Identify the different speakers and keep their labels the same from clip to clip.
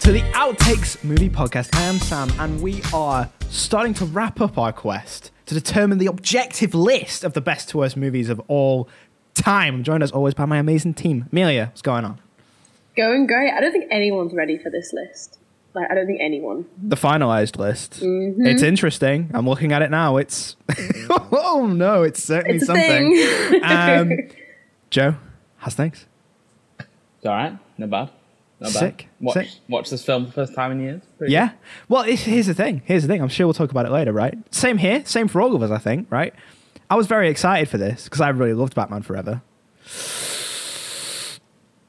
Speaker 1: to the Outtakes Movie Podcast. I am Sam, and we are starting to wrap up our quest to determine the objective list of the best to worst movies of all time. I'm joined as always by my amazing team. Amelia, what's going on?
Speaker 2: Going great. I don't think anyone's ready for this list. Like, I don't think anyone.
Speaker 1: The finalized list. It's interesting. I'm looking at it now. It's oh no, it's certainly
Speaker 2: It's a
Speaker 1: something.
Speaker 2: thing.
Speaker 1: um, Joe, how's things?
Speaker 3: It's all right. Not bad. Not bad.
Speaker 1: Sick,
Speaker 3: Watch,
Speaker 1: sick.
Speaker 3: watch this film for the first time in years. Pretty
Speaker 1: Yeah. Well, it's, here's the thing. Here's the thing. I'm sure we'll talk about it later, right? Same here. Same for all of us, I think, right? I was very excited for this because I really loved Batman Forever.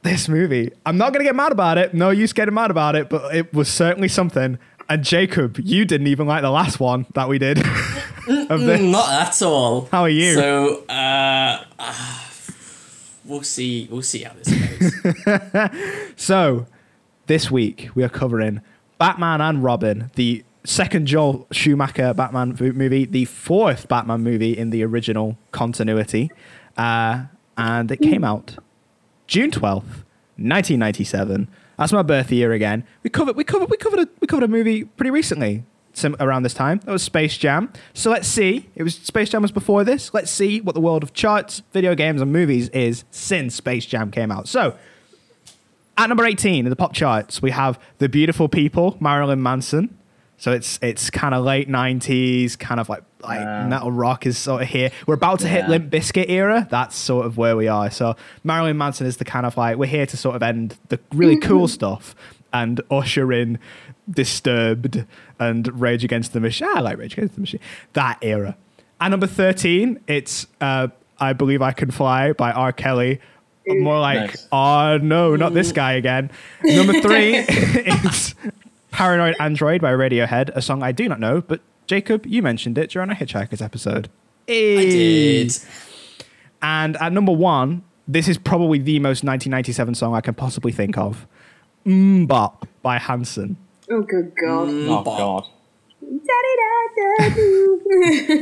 Speaker 1: This movie, I'm not going to get mad about it. No use getting mad about it, but it was certainly something. And Jacob, you didn't even like the last one that we did of this.
Speaker 4: Not at all.
Speaker 1: How are you?
Speaker 4: So, uh, ah, we'll see. We'll see how this goes.
Speaker 1: So, this week we are covering Batman and Robin, the second Joel Schumacher Batman movie, the fourth Batman movie in the original continuity, uh, and it came out June twelfth, nineteen ninety seven. That's my birth year again. We covered we covered we covered a we covered a movie pretty recently. Sim- around this time, that was Space Jam. So let's see. It was Space Jam was before this. Let's see what the world of charts, video games, and movies is since Space Jam came out. So at number 18 in the pop charts, we have The Beautiful People, Marilyn Manson. So it's it's kind of late 90s, kind of like like
Speaker 3: Yeah.
Speaker 1: metal rock is sort of here. We're about to hit Limp Bizkit era. That's sort of where we are. So Marilyn Manson is the kind of like we're here to sort of end the really cool stuff and usher in Disturbed and Rage Against the Machine. I like Rage Against the Machine. That era. At number 13, it's uh, I Believe I Can Fly by R. Kelly. More like,
Speaker 3: Nice.
Speaker 1: oh no, not this guy again. Number three is Paranoid Android by Radiohead, a song I do not know, but Jacob, you mentioned it during a Hitchhikers episode.
Speaker 4: I did.
Speaker 1: And at number one, this is probably the most 1997 song I can possibly think of. MMMBop by Hanson.
Speaker 2: Oh, good God.
Speaker 3: Oh
Speaker 4: Bop.
Speaker 3: God.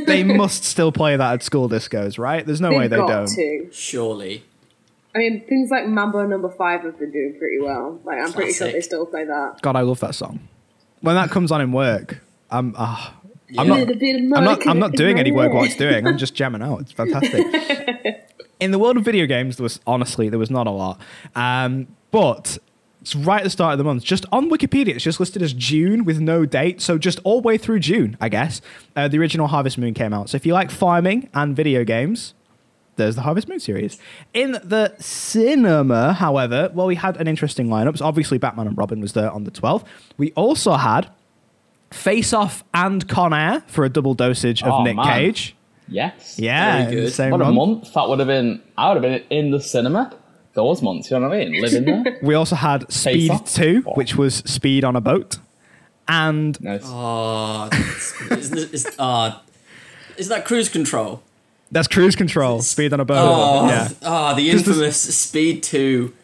Speaker 1: They must still play that at school discos, right? There's no way
Speaker 2: They've
Speaker 1: they
Speaker 2: got
Speaker 1: don't.
Speaker 2: to.
Speaker 4: Surely.
Speaker 2: I mean, things like Mambo Number Five have been doing pretty well. Like, I'm pretty sure they still play that.
Speaker 1: God, I love that song. When that comes on in work, I'm ah, I'm
Speaker 4: Yeah.
Speaker 1: not
Speaker 2: Little
Speaker 1: I'm not I'm not doing any work while it's doing. I'm just jamming out. It's fantastic. in the world of video games, there was honestly there was not a lot. Um, but it's right at the start of the month. Just on Wikipedia, it's just listed as June with no date. So just all the way through June, I guess. Uh, the original Harvest Moon came out. So if you like farming and video games, there's the Harvest Moon series. In the cinema, however, well, we had an interesting lineup. So obviously, Batman and Robin was there on the 12th. We also had Face Off and Con Air for a double dosage of
Speaker 3: Oh,
Speaker 1: Nick
Speaker 3: man.
Speaker 1: Cage.
Speaker 3: Yes.
Speaker 1: Yeah,
Speaker 4: Very good.
Speaker 1: same
Speaker 3: What a month that would have been. I would have been in the cinema those months. You know what I mean? Living there.
Speaker 1: We also had Speed
Speaker 3: Off?
Speaker 1: 2,
Speaker 3: Oh.
Speaker 1: which was Speed on a boat. And
Speaker 3: Nice.
Speaker 4: Oh, isn't, uh, is that cruise control?
Speaker 1: that's Cruise Control, Speed on a boat.
Speaker 4: Oh,
Speaker 1: Yeah.
Speaker 4: oh the- infamous Speed 2.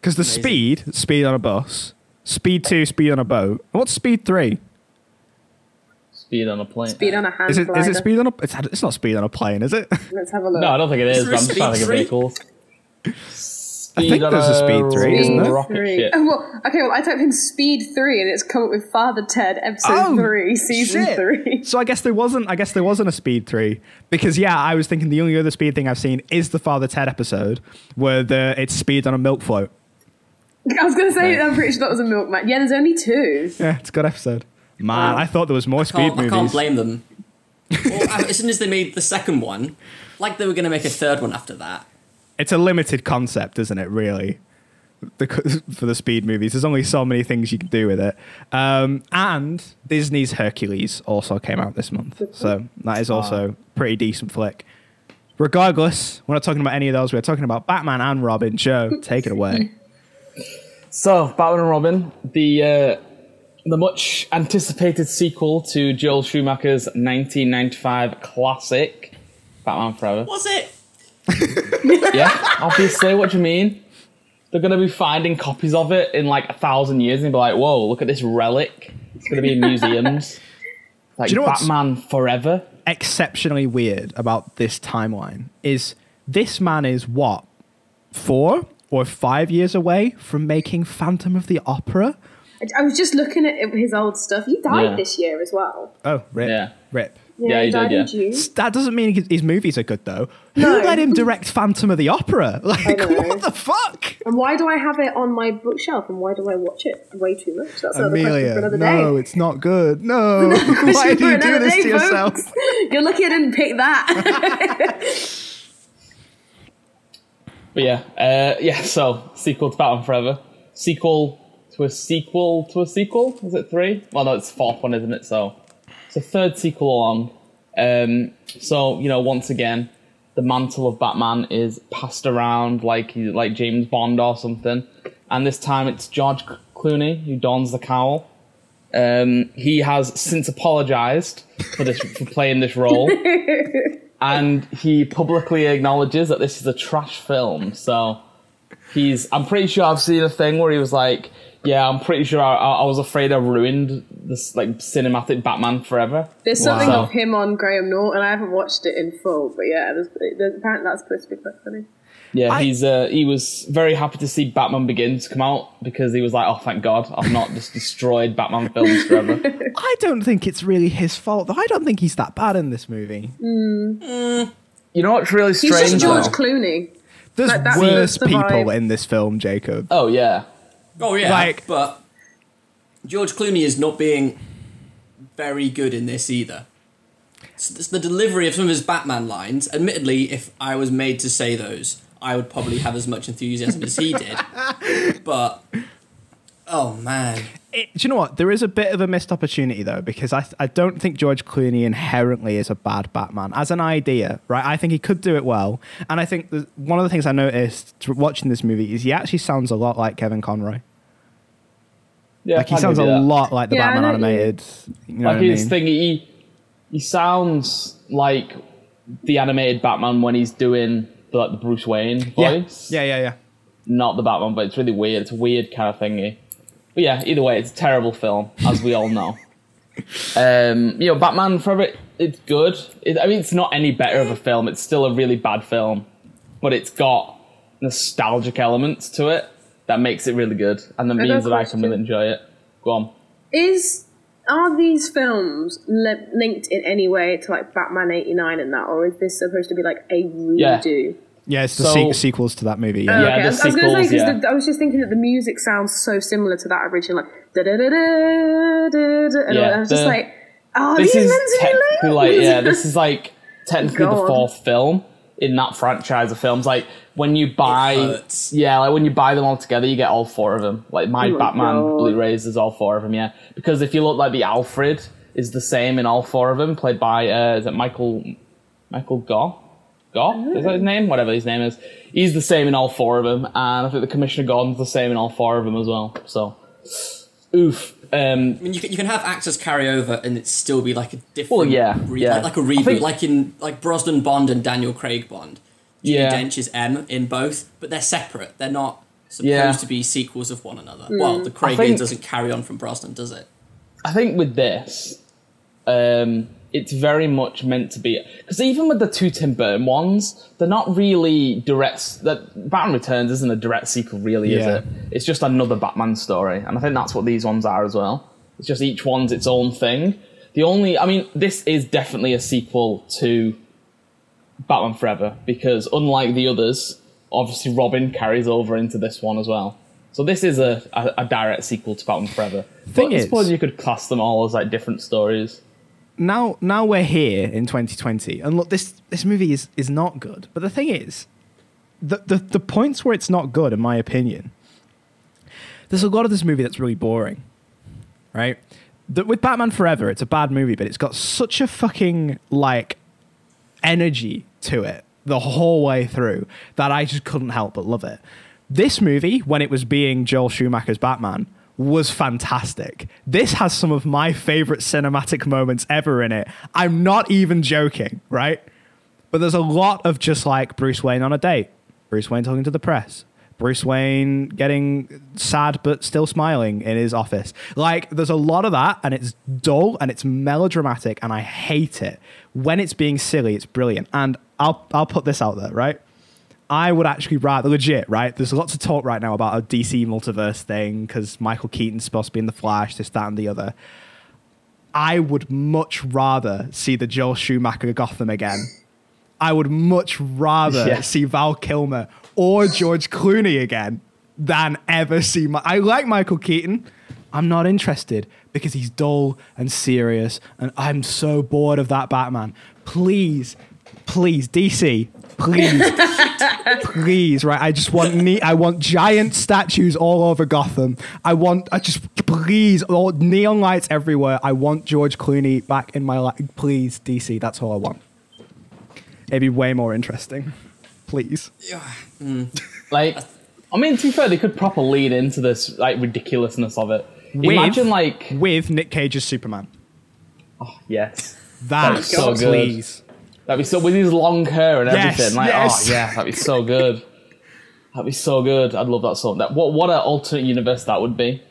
Speaker 1: Because the
Speaker 4: Amazing.
Speaker 1: Speed, Speed on a bus, Speed 2, Speed on a boat. What's Speed 3?
Speaker 3: Speed on a plane.
Speaker 2: Speed on a hand
Speaker 1: Is it, is
Speaker 2: glider.
Speaker 1: it Speed on a... It's, it's not Speed on a plane, is it?
Speaker 2: Let's have a look.
Speaker 3: No, I don't think it is.
Speaker 4: there
Speaker 3: but
Speaker 4: a
Speaker 3: I'm just trying to
Speaker 4: Speed
Speaker 3: think of
Speaker 4: three?
Speaker 3: Vehicles.
Speaker 1: I think there's a Speed 3, isn't there?
Speaker 3: Rocket
Speaker 2: Three. Oh, well, okay, well, I typed in Speed 3 and it's come up with Father Ted, episode 3, season
Speaker 1: Oh, shit.
Speaker 2: 3.
Speaker 1: So I guess there wasn't. I guess there wasn't a Speed three because yeah, I was thinking the only other Speed thing I've seen is the Father Ted episode where the it's Speed on a milk float.
Speaker 2: I was going to say, I'm pretty sure that was a milkman. Yeah, there's only two.
Speaker 1: Yeah, it's a good episode. Man,
Speaker 2: Wow.
Speaker 1: I thought there was more Speed
Speaker 4: Can't, I can't blame them. well, as soon as they made the second one, like they were going to make a third one after that.
Speaker 1: It's a limited concept, isn't it? Really, the, for the Speed movies, there's only so many things you can do with it. Um, and Disney's Hercules also came out this month, so that is also pretty decent flick. Regardless, we're not talking about any of those. We're talking about Batman and Robin. Joe, take it away.
Speaker 3: So, Batman and Robin, the uh, the much anticipated sequel to Joel Schumacher's 1995 classic, Batman Forever.
Speaker 4: Was it?
Speaker 3: Yeah, obviously. What do you mean? They're gonna be finding copies of it in like a thousand years and be like, "Whoa, look at this relic! It's gonna be in museums." Like
Speaker 1: Do you know what's-
Speaker 3: Batman Forever.
Speaker 1: exceptionally weird about this timeline is this man is what four or five years away from making Phantom of the Opera,
Speaker 2: I was just looking at his old stuff. He died
Speaker 3: Yeah.
Speaker 2: this year as well.
Speaker 1: Oh, rip.
Speaker 3: Yeah.
Speaker 1: Rip.
Speaker 3: Yeah,
Speaker 2: he,
Speaker 3: he did, yeah.
Speaker 2: in
Speaker 1: That doesn't mean his- his movies are good though.
Speaker 2: No.
Speaker 1: Who let him direct Phantom of the Opera? Like, what the fuck?
Speaker 2: And why do I have it on my bookshelf? And why do I watch it way too much? That's another question for
Speaker 1: Amelia,
Speaker 2: another
Speaker 1: no,
Speaker 2: day.
Speaker 1: it's not good. No, why
Speaker 2: Question
Speaker 1: do you do this
Speaker 2: day,
Speaker 1: to yourself?
Speaker 2: You're lucky I didn't pick that.
Speaker 3: But yeah, uh, yeah. So sequel to Batman Forever, sequel to a sequel to a sequel. Is it three? Well, no, it's the fourth one, isn't it? So it's a third sequel along. Um, so you know, once again, the mantle of Batman is passed around like like James Bond or something, and this time it's George Clooney who dons the cowl. Um, he has since apologized for this for playing this role and he publicly acknowledges that this is a trash film. So he's. I'm pretty sure I've seen a thing where he was like, "Yeah, I'm pretty sure I, I was afraid I ruined this like cinematic Batman forever."
Speaker 2: There's something
Speaker 3: Wow.
Speaker 2: of him on Graham Norton. And I haven't watched it in full, but yeah, there's, there's, apparently that's supposed to be quite funny.
Speaker 3: Yeah,
Speaker 1: I-
Speaker 3: he's. Uh, he was very happy to see Batman Begins come out because he was like, "Oh, thank God, I've not just destroyed Batman films forever."
Speaker 1: I don't think it's really his fault. though. I don't think he's that bad in this movie.
Speaker 3: you know what's really strange?
Speaker 2: He's just George
Speaker 3: though?
Speaker 2: Clooney.
Speaker 1: There's
Speaker 2: Like,
Speaker 1: worse
Speaker 2: the
Speaker 1: people in this film, Jacob.
Speaker 3: Oh yeah,
Speaker 4: Oh yeah,
Speaker 1: Like-
Speaker 4: but George Clooney is not being very good in this either. It's, it's the delivery of some of his Batman lines. Admittedly, if I was made to say those, I would probably have as much enthusiasm as he did. But oh man,
Speaker 1: It- do you know what? There is a bit of a missed opportunity though, because I I don't think George Clooney inherently is a bad Batman as an idea, right? I think he could do it well, and I think the, one of the things I noticed watching this movie is he actually sounds a lot like Kevin Conroy.
Speaker 3: Yeah.
Speaker 1: Like he sounds a
Speaker 3: that.
Speaker 1: lot like the
Speaker 2: Yeah,
Speaker 1: Batman
Speaker 2: know what you mean.
Speaker 1: animated. You know
Speaker 3: like
Speaker 1: what I
Speaker 3: his
Speaker 1: mean?
Speaker 3: thing he he sounds like the animated batman when he's doing the, like the bruce wayne
Speaker 1: yeah.
Speaker 3: voice
Speaker 1: yeah, yeah, yeah.
Speaker 3: not the batman but it's really weird it's a weird kind of thingy but yeah either way it's a terrible film as we all know um you know batman forever it's good it, i mean it's not any better of a film it's still a really bad film but it's got nostalgic elements to it that makes it really good and that
Speaker 2: got
Speaker 3: means that i can
Speaker 2: question.
Speaker 3: really enjoy it go on
Speaker 2: Is are these films li- linked in any way to like Batman '89 and that, or is this supposed to be like a redo?
Speaker 1: Yeah, it's the
Speaker 3: So-
Speaker 1: se- sequels to that movie. Yeah.
Speaker 3: Oh, yeah,
Speaker 2: okay.
Speaker 3: the
Speaker 2: I was, I was gonna say
Speaker 3: sequels, yeah.
Speaker 2: because I was just thinking that the music sounds so similar to that original, like da da da da da da, and
Speaker 3: Yeah,
Speaker 2: I was just
Speaker 3: the-
Speaker 2: like, oh,
Speaker 3: this
Speaker 2: these
Speaker 3: is
Speaker 2: meant to be
Speaker 3: technically
Speaker 2: linked.
Speaker 3: like yeah this is like technically
Speaker 2: Go
Speaker 3: the
Speaker 2: on.
Speaker 3: fourth film in that franchise of films like when you buy yeah like when you buy them all together you get all four of them. Like my
Speaker 2: Oh
Speaker 3: batman
Speaker 2: God.
Speaker 3: blu-rays is all four of them yeah. Because if you look like the alfred is the same in all four of them played by uh is it michael michael Gough Gough is that his name? Whatever his name is. He's the same in all four of them and i think the commissioner gordon's the same in all four of them as well so. Oof um
Speaker 4: I mean, you can, you can have actors carry over and it still be like a different,
Speaker 3: Well, yeah,
Speaker 4: re-
Speaker 3: yeah.
Speaker 4: Like, like a
Speaker 3: I
Speaker 4: reboot,
Speaker 3: think-
Speaker 4: like in like Brosnan Bond and Daniel Craig Bond. Judy
Speaker 3: Yeah.
Speaker 4: Dench is M in both, but they're separate. They're not supposed
Speaker 3: Yeah.
Speaker 4: to be sequels of one another. Well, the Craig
Speaker 3: think-
Speaker 4: doesn't carry on from Brosnan, does it?
Speaker 3: I think with this, um, it's very much meant to be because even with the two Tim Burton ones, they're not really direct. That Batman Returns isn't a direct sequel, really, is it? It's just another Batman story, and I think that's what these ones are as well. It's just each one's its own thing. The only, I mean, this is definitely a sequel to Batman Forever because unlike the others, obviously Robin carries over into this one as well. So this is a, a, a direct sequel to Batman Forever.
Speaker 1: Thing
Speaker 3: but I suppose you could class them all as like different stories.
Speaker 1: now now we're here in 2020 and look this this movie is is not good but the thing is the, the the points where it's not good in my opinion there's a lot of this movie that's really boring right the, with batman forever it's a bad movie but it's got such a fucking like energy to it the whole way through that i just couldn't help but love it this movie when it was being joel schumacher's batman was fantastic. This has some of my favorite cinematic moments ever in it. I'm not even joking, right? But there's a lot of just like Bruce Wayne on a date, Bruce Wayne talking to the press, Bruce Wayne getting sad but still smiling in his office. Like there's a lot of that and it's dull and it's melodramatic and I hate it. When it's being silly, it's brilliant. And I'll I'll put this out there, right? I would actually rather legit, right? There's lots of talk right now about a DC multiverse thing because Michael Keaton's supposed to be in the Flash, this, that, and the other. I would much rather see the Joel Schumacher Gotham again. I would much rather
Speaker 3: Yeah.
Speaker 1: see Val Kilmer or George Clooney again than ever see my. I like Michael Keaton. I'm not interested because he's dull and serious, and I'm so bored of that Batman. Please, please, DC, please, please, right? I just want ne- I want giant statues all over Gotham. I want, I just please, all neon lights everywhere. I want George Clooney back in my life. Please, DC, that's all I want. It'd be way more interesting. Please.
Speaker 3: Like, I mean, to be fair, they could proper lead into this like ridiculousness of it. Imagine like,
Speaker 1: with Nick Cage's Superman.
Speaker 3: Oh yes,
Speaker 1: That,
Speaker 3: That's so good.
Speaker 1: please.
Speaker 3: that'd be so with his long hair and
Speaker 1: Yes,
Speaker 3: everything. Like,
Speaker 1: yes.
Speaker 3: oh yeah, that'd be so good. That'd be so good. I'd love that song. That what what an alternate universe that would be.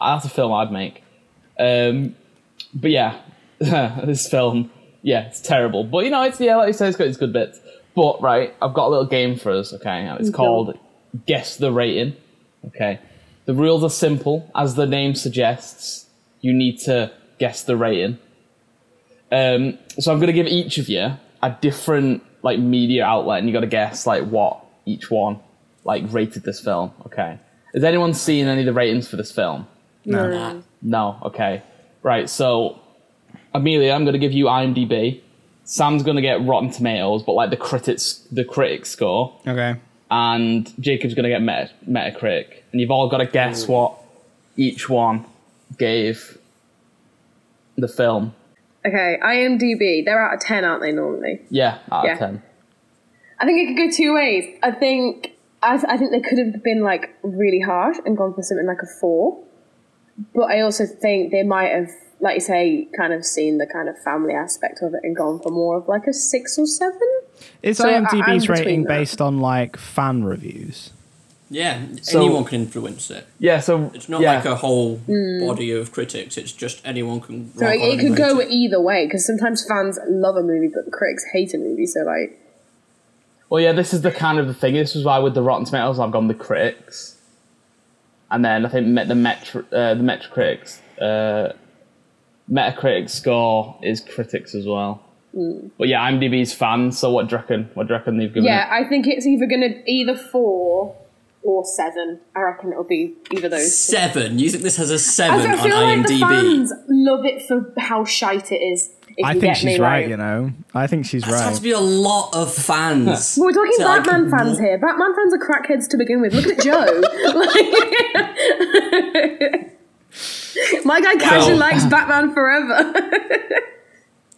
Speaker 3: That's a film I'd make. Um, but yeah, this film, yeah, it's terrible. But you know, it's yeah, like you say, it's got its good bits. But right, I've got a little game for us. Okay, and it's
Speaker 2: Go.
Speaker 3: called Guess the Rating. Okay, the rules are simple, as the name suggests. You need to guess the rating. Um, so I'm going to give each of you a different like media outlet, and you got to guess like what each one like rated this film. Okay, has anyone seen any of the ratings for this film?
Speaker 2: No.
Speaker 4: Nah.
Speaker 3: No. Okay. Right. So, Amelia, I'm going to give you IMDb. Sam's going to get Rotten Tomatoes, but like the critics, the critic score,
Speaker 1: Okay.
Speaker 3: and Jacob's going to get Meta, Metacritic, and you've all got to guess what each one gave the film.
Speaker 2: Okay, IMDb. They're out of ten, aren't they? Normally.
Speaker 3: Yeah, out
Speaker 2: Yeah.
Speaker 3: of ten.
Speaker 2: I think it could go two ways. I think I, I think they could have been like really harsh and gone for something like a four, but I also think they might have, like you say, kind of seen the kind of family aspect of it and gone for more of like a six or seven.
Speaker 1: Is
Speaker 2: So, I- I'm
Speaker 1: IMDb's rating
Speaker 2: that.
Speaker 1: based on like fan reviews?
Speaker 4: Yeah,
Speaker 3: So-
Speaker 4: anyone can influence it.
Speaker 3: Yeah, so
Speaker 4: It's not
Speaker 3: yeah.
Speaker 4: like a whole body of critics. It's just anyone can.
Speaker 2: So it, it could go
Speaker 4: it.
Speaker 2: either way because sometimes fans love a movie but the critics hate a movie. So like,
Speaker 3: Well, yeah, this is the kind of the thing. This is why with the Rotten Tomatoes, I've gone the critics, and then I think met the Metro, uh, the Metacritics, uh, Metacritic score is critics as well. Hmm. But yeah, IMDb's fans. So what do you reckon? What do you reckon they've given
Speaker 2: yeah,
Speaker 3: it?
Speaker 2: I think it's either gonna either four or seven. I reckon it'll be either those.
Speaker 4: Seven. You think this has a seven
Speaker 2: feel- I
Speaker 4: on
Speaker 2: feel like the
Speaker 4: IMDb?
Speaker 2: fans love it for how shite it is. If
Speaker 1: I think she's right,
Speaker 2: like-
Speaker 1: you know. I think she's right.
Speaker 4: There has
Speaker 1: right.
Speaker 4: to be a lot of fans.
Speaker 2: Well, we're talking
Speaker 4: to, like,
Speaker 2: Batman fans
Speaker 4: w-
Speaker 2: here. Batman fans are crackheads to begin with. Look at Joe. Like- My guy casually
Speaker 3: So-
Speaker 2: likes Batman forever.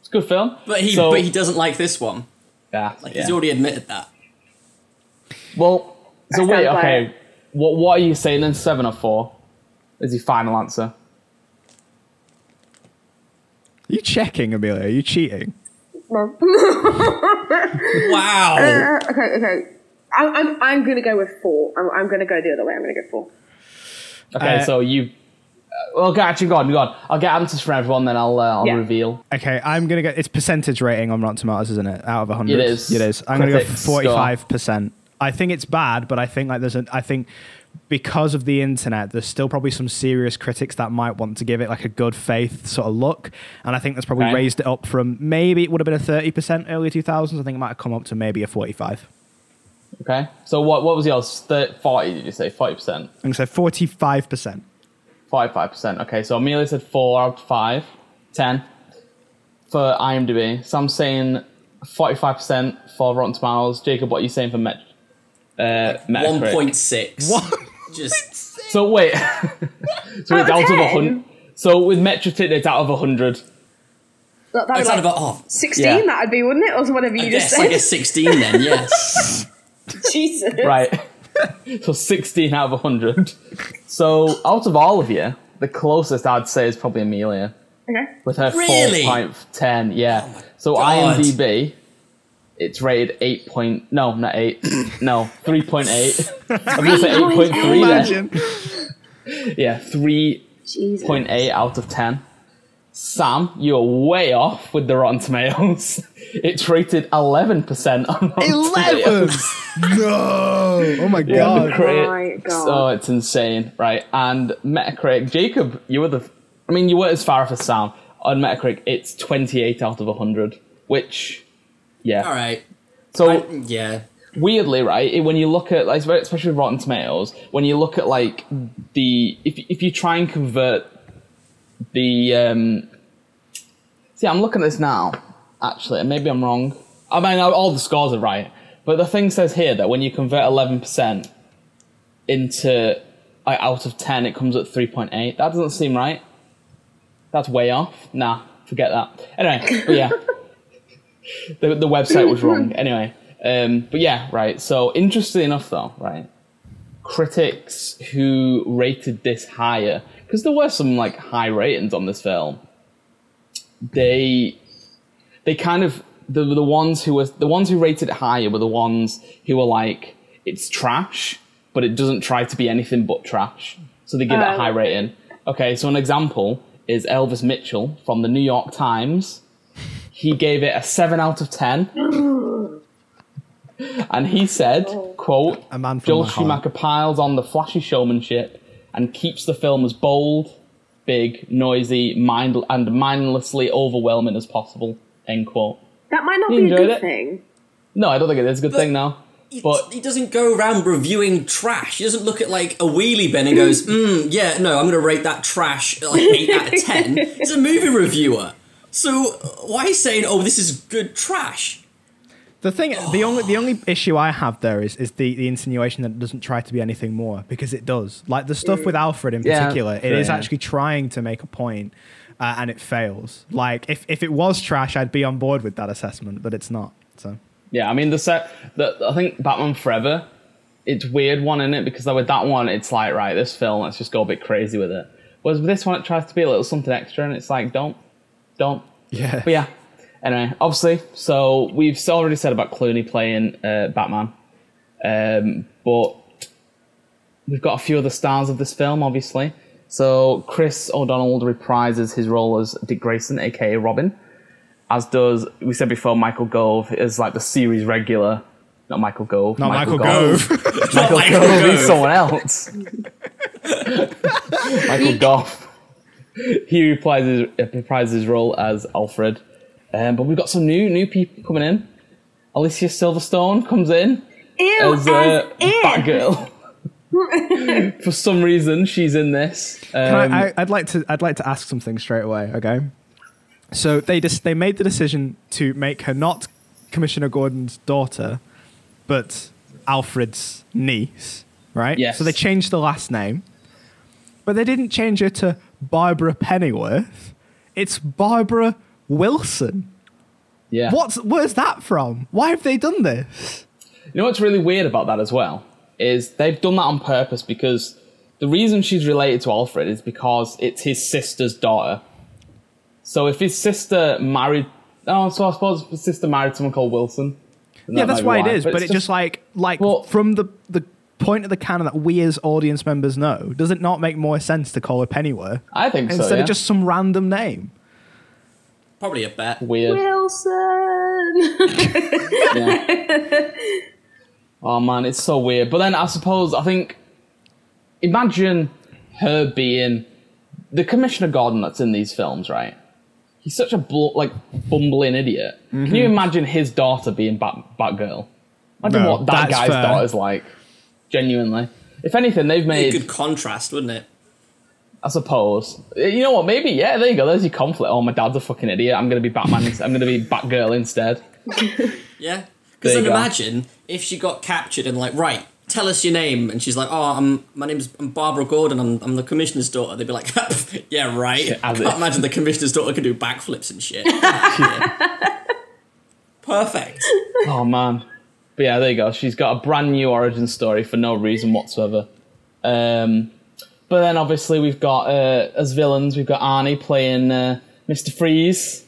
Speaker 3: It's a good film.
Speaker 4: But he,
Speaker 3: So-
Speaker 4: but he doesn't like this one.
Speaker 3: Yeah,
Speaker 4: Like
Speaker 3: yeah.
Speaker 4: he's already admitted that.
Speaker 3: Well, so wait, okay.
Speaker 2: it.
Speaker 3: What what are you saying then? Seven or four? Is your final answer?
Speaker 1: Are you checking, Amelia? Are you cheating? No.
Speaker 4: Wow.
Speaker 2: Uh, okay, okay. I'm, I'm, I'm gonna go with four. I'm, I'm gonna go the other way. I'm gonna go four.
Speaker 3: Okay,
Speaker 1: Uh,
Speaker 3: so you. Well, okay, actually, go on, go on. I'll get answers from everyone, then I'll uh, I'll
Speaker 2: Yeah.
Speaker 3: reveal.
Speaker 1: Okay, I'm gonna go. It's percentage rating on Rotten Tomatoes, isn't it? Out of 100,
Speaker 3: It is.
Speaker 1: It is. I'm gonna go 45 percent. I think it's bad, but I think like there's an. I think because of the internet, there's still probably some serious critics that might want to give it like a good faith sort of look, and I think that's probably
Speaker 3: Okay.
Speaker 1: raised it up from maybe it would have been a 30 percent early 2000s. I think it might have come up to maybe a 45.
Speaker 3: Okay, so what what was yours? Thir- Forty? Did you say forty percent?
Speaker 1: I'm gonna say 45 percent.
Speaker 3: Forty-five percent. Okay, so Amelia said four out of five. Ten for IMDb. So I'm saying forty-five percent for Rotten Tomatoes. Jacob, what are you saying for Met? Uh,
Speaker 4: One
Speaker 3: Metacritic?
Speaker 4: point six.
Speaker 1: What?
Speaker 4: Just
Speaker 3: So wait, so it's
Speaker 2: Out of
Speaker 3: out of a
Speaker 2: 10?
Speaker 3: hundred. So with Metacritic, it's out of a hundred.
Speaker 2: That, that'd
Speaker 4: it's
Speaker 2: be
Speaker 4: out
Speaker 2: like
Speaker 4: of a oh,
Speaker 2: 16,
Speaker 3: Yeah.
Speaker 2: that'd be, wouldn't it? Or whatever you
Speaker 4: I
Speaker 2: just
Speaker 4: guess
Speaker 2: said.
Speaker 4: like a sixteen then. Yes.
Speaker 2: Jesus.
Speaker 3: Right. so 16 out of 100. So out of all of you, the closest I'd say is probably Amelia
Speaker 2: Okay.
Speaker 3: with her
Speaker 4: Really?
Speaker 3: 4.10. Yeah.
Speaker 4: Oh
Speaker 3: so
Speaker 4: God.
Speaker 3: IMDb, it's rated 8. Point, no, not 8. no, 3.8. I'm going to say 8.3 then. Yeah, 3.8 out of 10. Sam, you're way off with the Rotten Tomatoes. It's rated 11% on Rotten
Speaker 1: Eleven.
Speaker 3: Tomatoes.
Speaker 1: no. Oh my god.
Speaker 3: the crit-
Speaker 2: my God.
Speaker 3: So it's insane, right? And Metacritic, Jacob, you were the. I mean, you were as far off as Sam. On Metacritic, it's 28 out of 100, which, yeah.
Speaker 4: All right.
Speaker 3: So
Speaker 4: I- yeah.
Speaker 3: weirdly, right? it- When you look at, like, especially Rotten Tomatoes, when you look at like the if if you try and convert the um, see, I'm looking at this now. Actually, and maybe I'm wrong. I mean, all the scores are right, but the thing says here that when you convert 11 percent into like, out of 10, it comes at 3.8. That doesn't seem right. That's way off. Nah, forget that. Anyway, but yeah the, the website was wrong. Anyway, um, but yeah, right. So interesting enough, though, right? Critics who rated this higher because there were some like high ratings on this film. They they kind of the the ones who were the ones who rated it higher were the ones who were like it's trash, but it doesn't try to be anything but trash. So they give it a
Speaker 2: Oh.
Speaker 3: high rating. Okay, so an example is Elvis Mitchell from the New York Times he gave it a 7 out of 10 and he said oh. quote
Speaker 1: A man
Speaker 3: joel
Speaker 1: my heart."
Speaker 3: schumacher piles on the flashy showmanship and keeps the film as bold big noisy mind and mindlessly overwhelming as possible end quote
Speaker 2: That might not
Speaker 3: You
Speaker 2: be a good
Speaker 3: it?
Speaker 2: thing.
Speaker 3: no i don't think it is a good thing now
Speaker 4: He,
Speaker 3: but
Speaker 4: he doesn't go around reviewing trash. He doesn't look at like a wheelie bin and goes, mm, "Yeah, no, I'm going to rate that trash like eight out of ten. He's a movie reviewer, so why are you saying, "Oh, this is good trash"?
Speaker 1: The thing, the only the only issue I have there is is the, the insinuation that it doesn't try to be anything more because it does. Like the stuff with Alfred in
Speaker 3: Yeah,
Speaker 1: particular, it
Speaker 3: sure, yeah.
Speaker 1: actually trying to make a point, uh, and it fails. Like if if it was trash, I'd be on board with that assessment, but it's not. So
Speaker 3: Yeah, I mean the set. The, I think Batman Forever. It's weird one in it because with that one, it's like right, this film, let's just go a bit crazy with it. Whereas with this one, it tries to be a little something extra, and it's like don't, don't.
Speaker 1: yeah,
Speaker 3: But yeah. Anyway, obviously, so we've already said about Clooney playing uh, Batman, um, but we've got a few other stars of this film, obviously. So Chris O'Donnell reprises his role as Dick Grayson, aka Robin, as does we said before Michael Gove is like the series regular. Not Michael Gove.
Speaker 1: not Michael, Gove.
Speaker 3: Michael
Speaker 4: Michael
Speaker 3: Gove
Speaker 4: Gove.
Speaker 3: is someone else. Michael Gove. He reprises, uh, reprises his role as Alfred. Um, but we've got some new new people coming in. Alicia Silverstone comes in
Speaker 2: Ew,
Speaker 3: as
Speaker 2: as
Speaker 3: uh,
Speaker 2: if.
Speaker 3: Batgirl. For some reason, she's in this. Um,
Speaker 1: Can I, I, I'd like to I'd like to ask something straight away. Okay, so they just they made the decision to make her not Commissioner Gordon's daughter, but Alfred's niece, right?
Speaker 3: Yes.
Speaker 1: So they changed the last name, but they didn't change her to Barbara Pennyworth. It's Barbara Wilson.
Speaker 3: yeah.
Speaker 1: What's where's that from? Why have they done this?
Speaker 3: You know what's really weird about that as well is they've done that on purpose because the reason she's related to Alfred is because it's his sister's daughter. So if his sister married, oh, so I suppose his sister married someone called Wilson.
Speaker 1: yeah,
Speaker 3: that
Speaker 1: that's
Speaker 3: be
Speaker 1: why it is. But,
Speaker 3: it's
Speaker 1: it just like like
Speaker 3: Well-
Speaker 1: from the the point of the canon that we as audience members know, does it not make more sense to call her Pennyworth
Speaker 3: I think so.
Speaker 1: instead
Speaker 3: yeah.
Speaker 1: of just some random name?
Speaker 4: Probably a bet.
Speaker 3: weird.
Speaker 2: Wilson.
Speaker 3: Yeah. oh man, it's so weird. But then I suppose I think imagine her being the Commissioner Gordon that's in these films, right? He's such a bl- like bumbling idiot. Can
Speaker 1: Mm-hmm.
Speaker 3: you imagine his daughter being Bat Batgirl? Imagine
Speaker 1: No,
Speaker 3: what that guy's
Speaker 1: fair.
Speaker 3: daughter's like. Genuinely. If anything, they've made
Speaker 4: A
Speaker 3: made.
Speaker 4: good contrast, wouldn't it?
Speaker 3: I suppose. You know what? Maybe yeah. There you go. There's your conflict. Oh, my dad's a fucking idiot. I'm gonna be Batman. ins- I'm gonna be Batgirl instead.
Speaker 4: Yeah.
Speaker 3: There
Speaker 4: Because
Speaker 3: you
Speaker 4: then
Speaker 3: go.
Speaker 4: imagine if she got captured and like, right, tell us your name, and she's like, oh, I'm my name's I'm Barbara Gordon. I'm, I'm the commissioner's daughter. They'd be like, yeah, right.
Speaker 3: As
Speaker 4: Can't
Speaker 3: if.
Speaker 4: imagine the commissioner's daughter can do backflips and shit. Perfect.
Speaker 3: Oh man. But yeah, there you go. She's got a brand new origin story for no reason whatsoever. Um, but then obviously we've got uh, as villains we've got Arnie playing uh, Mr. Freeze,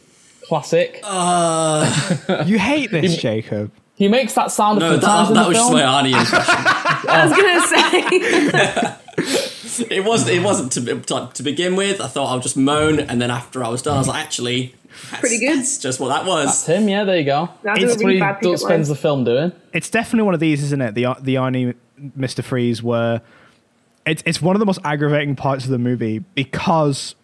Speaker 3: classic.
Speaker 4: Uh,
Speaker 1: You hate this, Jacob.
Speaker 3: he makes that sound a
Speaker 4: no,
Speaker 3: few times
Speaker 4: that,
Speaker 3: in
Speaker 4: that
Speaker 3: the
Speaker 4: was just
Speaker 3: film.
Speaker 4: my Arnie impression.
Speaker 2: I was gonna say.
Speaker 4: it wasn't. It wasn't to, to to begin with. I thought I'll just moan, and then after I was done, I was like, actually, that's,
Speaker 2: Pretty good.
Speaker 4: That's just what that was.
Speaker 3: Tim, yeah, there you go.
Speaker 2: That's
Speaker 1: It's
Speaker 2: a really
Speaker 3: What
Speaker 2: bad
Speaker 3: he
Speaker 2: pick
Speaker 3: spends the film doing.
Speaker 1: it's definitely one of these, isn't it? The the irony, Mister Freeze, where it's it's one of the most aggravating parts of the movie because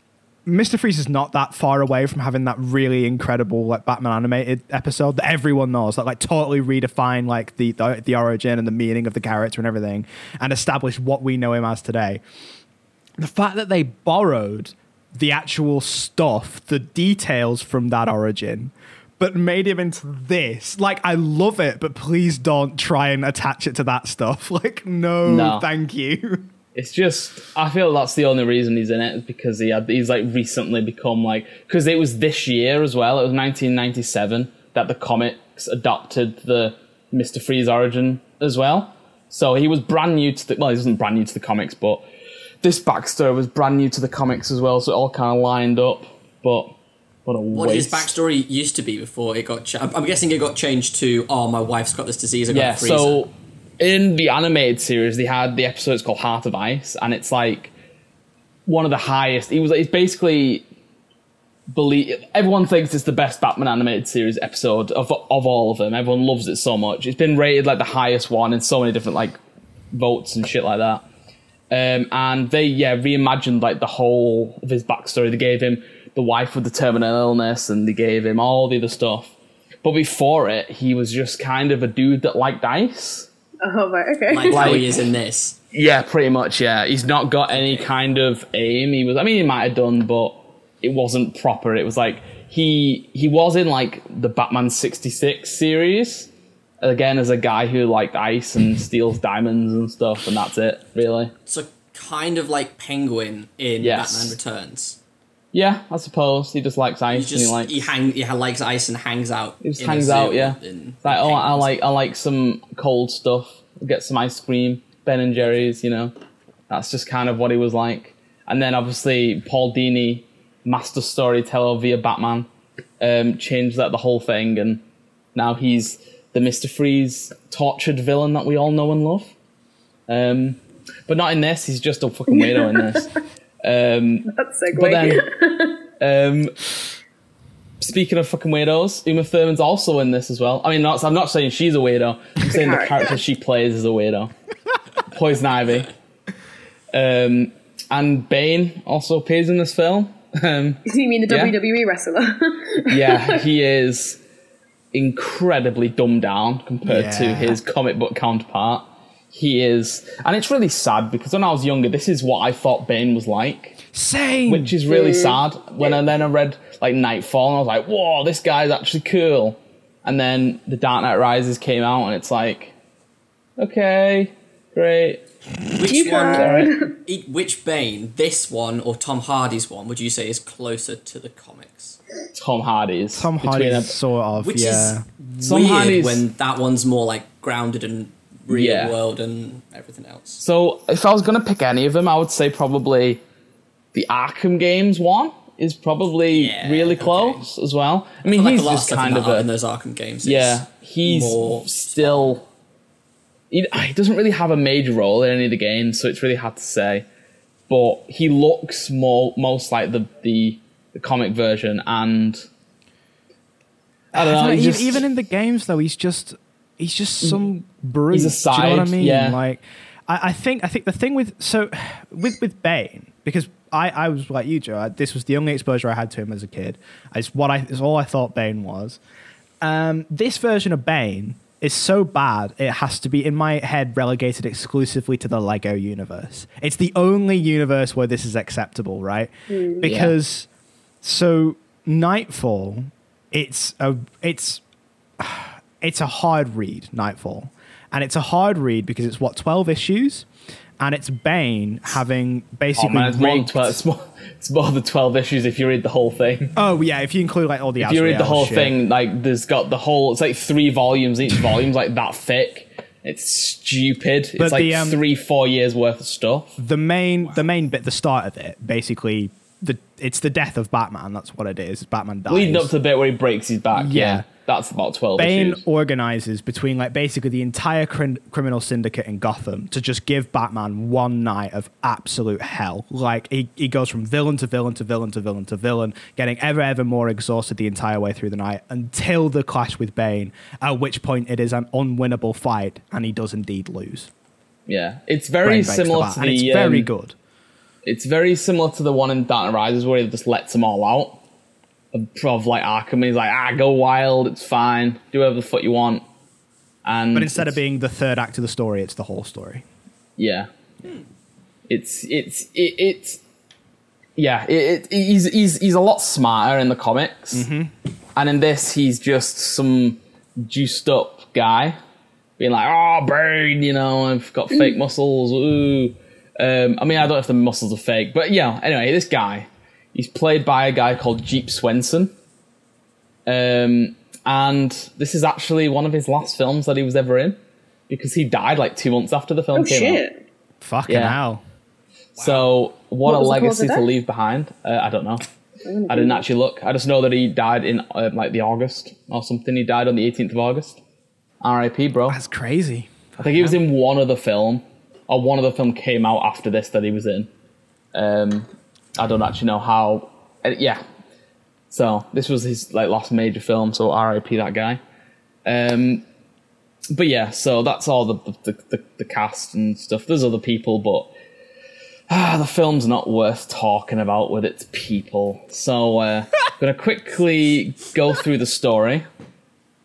Speaker 1: Mister Freeze is not that far away from having that really incredible like Batman animated episode that everyone knows that like totally redefine like the, the the origin and the meaning of the character and everything and establish what we know him as today. The fact that they borrowed the actual stuff, the details from that origin, but made him into this. Like, I love it, but please don't try and attach it to that stuff. Like, no,
Speaker 3: No.
Speaker 1: thank you.
Speaker 3: It's just I feel that's the only reason he's in it is because he had he's like recently become like because it was this year as well. It was 1997 that the comics adopted the Mister Freeze origin as well. So he was brand new to the well, he wasn't brand new to the comics, but this backstory was brand new to the comics as well. So it all kind of lined up. But what a
Speaker 4: What his backstory used to be before it got. Ch- I'm guessing it got changed to. Oh, my wife's got this disease. I got
Speaker 3: yeah so in the animated series they had the episode it's called heart of ice and it's like one of the highest It was it's basically believe everyone thinks it's the best batman animated series episode of, of all of them. Everyone loves it so much. It's been rated like the highest one in so many different like votes and shit like that. Um, and they yeah reimagined like the whole of his backstory. They gave him the wife with the terminal illness and they gave him all the other stuff. But before it he was just kind of a dude that liked ice
Speaker 2: Oh, right, okay.
Speaker 4: like how he is in this.
Speaker 3: yeah, pretty much. Yeah, he's not got any kind of aim. He was. I mean, he might have done, but it wasn't proper. It was like he he was in like the Batman sixty six series again as a guy who liked ice and steals diamonds and stuff, and that's it. Really.
Speaker 4: So kind of like Penguin in
Speaker 3: Yes.
Speaker 4: Batman Returns.
Speaker 3: Yeah, I suppose he just likes
Speaker 4: He
Speaker 3: ice
Speaker 4: just
Speaker 3: and he likes.
Speaker 4: he hang he likes ice and hangs out.
Speaker 3: He just hangs out, yeah. It's like, oh, I like I like some cold stuff. Get some ice cream, Ben and Jerry's. You know, that's just kind of what he was like. And then obviously Paul Dini, master storyteller via Batman, um, changed that the whole thing, and now he's the Mister Freeze tortured villain that we all know and love. Um, but not in this. He's just a fucking weirdo in this. Um,
Speaker 2: That's segue.
Speaker 3: but then, um, speaking of fucking weirdos, Uma Thurman's also in this as well. I mean, not, I'm not saying she's a weirdo. I'm saying the
Speaker 2: character.
Speaker 3: character she plays is a weirdo. Poison Ivy. Um, and Bane also appears in this film. Um,
Speaker 2: you mean the
Speaker 3: Yeah.
Speaker 2: WWE wrestler?
Speaker 3: yeah, he is incredibly dumbed down compared to his comic book counterpart. He is, and it's really sad because when I was younger, this is what I thought Bane was like
Speaker 1: Same.
Speaker 3: which is really sad. When I then I read like Knightfall, and I was like, "Whoa, this guy's actually cool." And then The Dark Knight Rises came out, and it's like, okay, great.
Speaker 4: Which
Speaker 2: You
Speaker 4: one?
Speaker 2: tried.
Speaker 4: e- Which Bane, this one or Tom Hardy's one, would you say is closer to the comics?
Speaker 3: Tom Hardy's.
Speaker 1: Tom
Speaker 3: between
Speaker 1: Hardy,
Speaker 3: a-
Speaker 1: sort of,
Speaker 4: Which
Speaker 1: yeah.
Speaker 4: is
Speaker 3: Tom
Speaker 4: weird
Speaker 3: Hardy's-
Speaker 4: when that one's more like grounded and real
Speaker 3: Yeah.
Speaker 4: world and everything else.
Speaker 3: So if I was gonna pick any of them, I would say probably the Arkham games one is probably
Speaker 4: Yeah,
Speaker 3: really
Speaker 4: okay.
Speaker 3: close as well. I mean,
Speaker 4: I feel like
Speaker 3: he's
Speaker 4: a lot
Speaker 3: just kind
Speaker 4: in,
Speaker 3: of a
Speaker 4: in those Arkham games.
Speaker 3: yeah. He's
Speaker 4: more
Speaker 3: still. He, ah, he doesn't really have a major role in any of the games, so it's really hard to say. But he looks more most like the the, the comic version, and I don't know.
Speaker 1: I don't
Speaker 3: just-
Speaker 1: even in the games though, he's just he's just some brute.
Speaker 3: He's a side.
Speaker 1: Do you know what I mean?
Speaker 3: yeah.
Speaker 1: Like, I, I think I think the thing with so with with Bane because I I was like you, Joe. I, this was the only exposure I had to him as a kid. It's what I it's all I thought Bane was. Um, this version of Bane is so bad it has to be in my head relegated exclusively to the Lego universe. It's the only universe where this is acceptable, right? Because so Knightfall, it's a it's it's a hard read, Knightfall. And it's a hard read because it's what, 12 issues? And it's Bane having
Speaker 3: Oh
Speaker 1: basically
Speaker 3: man, it's more, than 12, it's, more, it's more than twelve issues if you read the whole thing.
Speaker 1: Oh yeah, if you include like all the
Speaker 3: If you read the whole
Speaker 1: shit.
Speaker 3: thing, like there's got the whole. It's like three volumes. Each volume's like that thick. It's stupid.
Speaker 1: But
Speaker 3: it's like
Speaker 1: the, um,
Speaker 3: three, four years worth of stuff.
Speaker 1: the main the main bit, the start of it, basically the it's the death of Batman. That's what it is. Batman dies.
Speaker 3: Leading up to the bit where he breaks his back. Yeah.
Speaker 1: Yeah.
Speaker 3: that's about 12
Speaker 1: Bane
Speaker 3: issues.
Speaker 1: organizes between like basically the entire crin- criminal syndicate in Gotham to just give Batman one night of absolute hell. Like he, he goes from villain to villain to villain to villain to villain, getting ever ever more exhausted the entire way through the night until the clash with Bane. At which point it is an unwinnable fight, and he does indeed lose.
Speaker 3: Yeah, it's very
Speaker 1: Bane breaks the
Speaker 3: similar
Speaker 1: and it's very
Speaker 3: um,
Speaker 1: good.
Speaker 3: It's very similar to the one in Dark Rises where he just lets them all out. Of, like Arkham, he's like, ah, go wild, it's fine, do whatever the fuck you want. And
Speaker 1: But instead of being the third act of the story, it's the whole story.
Speaker 3: yeah, it's it's it, it's yeah, it, it, he's he's he's a lot smarter in the comics,
Speaker 1: Mm-hmm.
Speaker 3: and in this he's just some juiced up guy being like, oh, Bane, you know, I've got fake muscles. Ooh. Um, I mean, I don't know if the muscles are fake, but yeah. Anyway, this guy, he's played by a guy called Jeep Swenson, um, and this is actually one of his last films that he was ever in because he died like two months after the film
Speaker 2: Oh
Speaker 3: came out.
Speaker 2: shit!
Speaker 1: Fucking
Speaker 3: Yeah.
Speaker 1: hell.
Speaker 3: So what,
Speaker 2: What
Speaker 3: a
Speaker 2: was the cause
Speaker 3: legacy to leave behind. Uh, I don't know. I didn't actually look. I just know that he died in uh, like the August or something. He died on the 18th of August. R.I.P. Bro.
Speaker 1: That's crazy.
Speaker 3: I think he was in one other film, or one other film came out after this that he was in. Um, I don't actually know how. uh, yeah. So this was his like last major film. So R.I.P. that guy. Um, but yeah, so that's all the the, the the cast and stuff. There's other people, but ah, the film's not worth talking about with its people. So uh, I'm gonna quickly go through the story,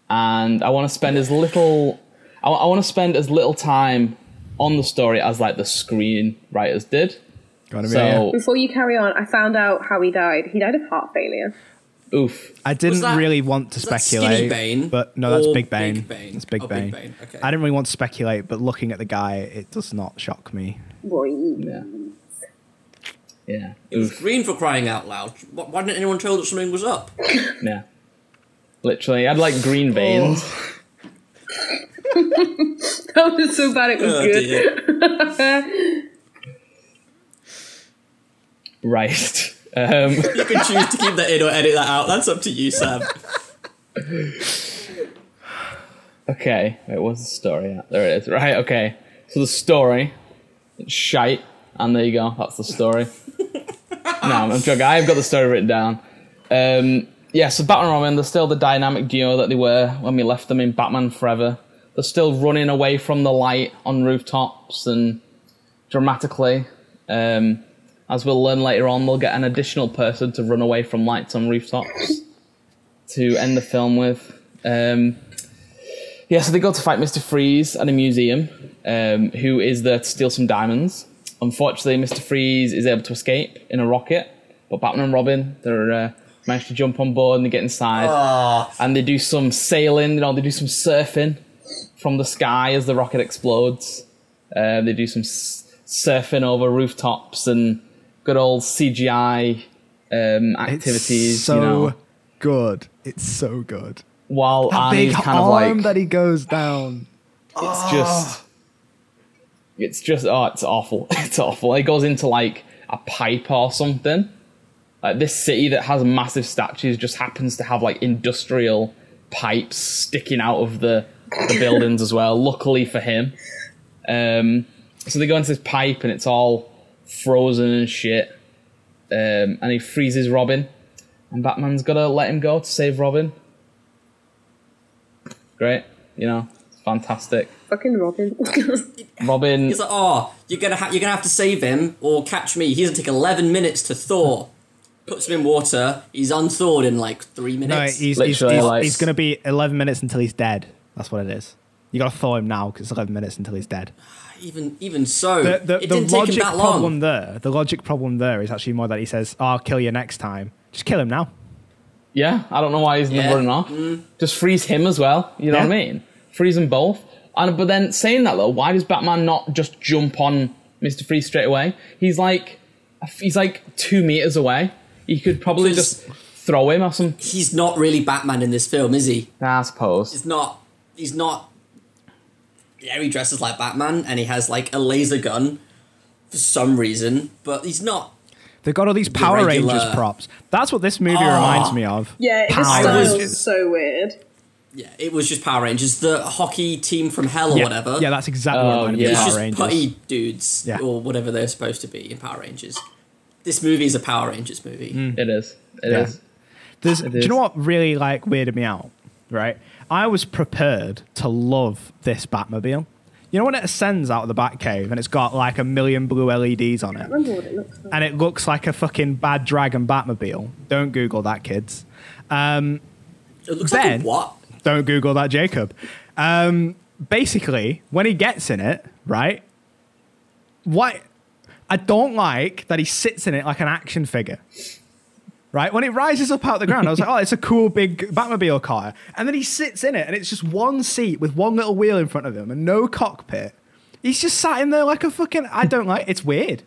Speaker 3: and I want to spend as little. I, I want to spend as little time on the story as like the screenwriters did.
Speaker 1: Gotta be
Speaker 3: So,
Speaker 2: Before you carry on, I found out how he died. He died of heart failure.
Speaker 3: oof.
Speaker 1: I didn't
Speaker 4: that-
Speaker 1: really want to speculate,
Speaker 4: Bane
Speaker 1: but no, that's Big Bane.
Speaker 4: Big Bane?
Speaker 1: That's Big
Speaker 4: Oh,
Speaker 1: Bane.
Speaker 4: Big Bane, okay.
Speaker 1: I didn't really want to speculate, but looking at the guy, it does not shock me.
Speaker 2: Boy.
Speaker 3: Yeah. Yeah.
Speaker 4: It was
Speaker 3: Oof.
Speaker 4: green for crying out loud. Why didn't anyone tell that something was up?
Speaker 3: Yeah. Literally, I had like green oh. veins.
Speaker 2: That was so bad. It was
Speaker 4: Oh,
Speaker 2: good.
Speaker 3: Right. Um,
Speaker 4: You can choose to keep that in or edit that out. That's up to you, Sam.
Speaker 3: okay. Wait, what's the story at? There it is. Right, okay. So the story, it's shite, and there you go. That's the story. no, I'm joking. I've got the story written down. Um, yeah, so Batman and Robin, they're still the dynamic duo that they were when we left them in Batman Forever. They're still running away from the light on rooftops and dramatically. Um, as we'll learn later on, they'll get an additional person to run away from lights on rooftops to end the film with. Um, yeah, so they go to fight Mr. Freeze at a museum, um, who is there to steal some diamonds. Unfortunately, Mr. Freeze is able to escape in a rocket, but Batman and Robin, they're uh, managed to jump on board and they get inside,
Speaker 4: Ah,
Speaker 3: and they do some sailing. You know, they do some surfing from the sky as the rocket explodes. Uh, they do some s- surfing over rooftops and good old CGI um, activities.
Speaker 1: It's so
Speaker 3: you know,
Speaker 1: good. It's so good.
Speaker 3: while
Speaker 1: That
Speaker 3: Arnie's
Speaker 1: big
Speaker 3: kind of
Speaker 1: arm
Speaker 3: like
Speaker 1: that he goes down.
Speaker 3: it's just it's just oh it's awful it's awful it goes into like a pipe or something like this city that has massive statues just happens to have like industrial pipes sticking out of the, the buildings as well luckily for him um so they go into this pipe and it's all frozen and shit um and he freezes robin and batman's gotta let him go to save robin great you know fantastic
Speaker 2: Fucking Robin.
Speaker 3: Robin,
Speaker 4: he's like, oh, you're gonna ha- you're gonna have to save him or catch me. He's gonna take 11 minutes to thaw. Puts him in water. He's unthawed in like three
Speaker 1: No,
Speaker 4: minutes.
Speaker 1: he's, he's, he's,
Speaker 3: like-
Speaker 1: he's going to be 11 minutes until he's dead. That's what it is. You got to thaw him now because it's 11 minutes until he's dead.
Speaker 4: even even so,
Speaker 1: The, the,
Speaker 4: it
Speaker 1: the
Speaker 4: didn't take him
Speaker 1: logic
Speaker 4: that long.
Speaker 1: problem there, the logic problem there is actually more that he says, oh, "I'll kill you next time." Just kill him now.
Speaker 3: yeah, I don't know why he's
Speaker 4: Yeah,
Speaker 3: running off. Mm. Just freeze him as well. You know what I mean? Freeze them both. And but then saying that though, why does Batman not just jump on Mister Freeze straight away? He's like, he's like two meters away. He could probably just throw him or something.
Speaker 4: He's not really Batman in this film, is he?
Speaker 3: I suppose.
Speaker 4: He's not. He's not. Yeah, he dresses like Batman and he has like a laser gun for some reason, but he's not.
Speaker 1: They've got all these Power
Speaker 4: regular-
Speaker 1: Rangers props. That's what this movie
Speaker 4: Oh.
Speaker 1: reminds me of.
Speaker 2: Yeah, the
Speaker 1: Power
Speaker 2: style
Speaker 4: Rangers.
Speaker 2: is so weird.
Speaker 4: Yeah, it was just Power Rangers, the hockey team from hell or
Speaker 1: yeah.
Speaker 4: whatever.
Speaker 1: Yeah, that's exactly what
Speaker 3: Oh,
Speaker 1: it reminded me
Speaker 3: yeah.
Speaker 1: of
Speaker 4: it's
Speaker 1: Power
Speaker 4: just
Speaker 1: Rangers.
Speaker 4: putty dudes
Speaker 1: Yeah.
Speaker 4: or whatever they're supposed to be in Power Rangers. This movie is a Power Rangers movie.
Speaker 1: Mm.
Speaker 3: It is. It is.
Speaker 1: Yeah. There's, do you know what really like weirded me out? Right, I was prepared to love this Batmobile. You know when it ascends out of the Batcave and it's got like a million blue LEDs on
Speaker 2: I
Speaker 1: it,
Speaker 2: remember what it looks like.
Speaker 1: and it looks like a fucking bad dragon Batmobile. Don't Google that, kids.
Speaker 4: It looks
Speaker 1: Ben?
Speaker 4: like a what?
Speaker 1: Don't Google that, Jacob. Um, basically, when he gets in it, right? What I don't like that he sits in it like an action figure. Right? When it rises up out the ground, I was like, oh, it's a cool big Batmobile car. And then he sits in it, and it's just one seat with one little wheel in front of him and no cockpit. He's just sat in there like a fucking. I don't like. It's weird.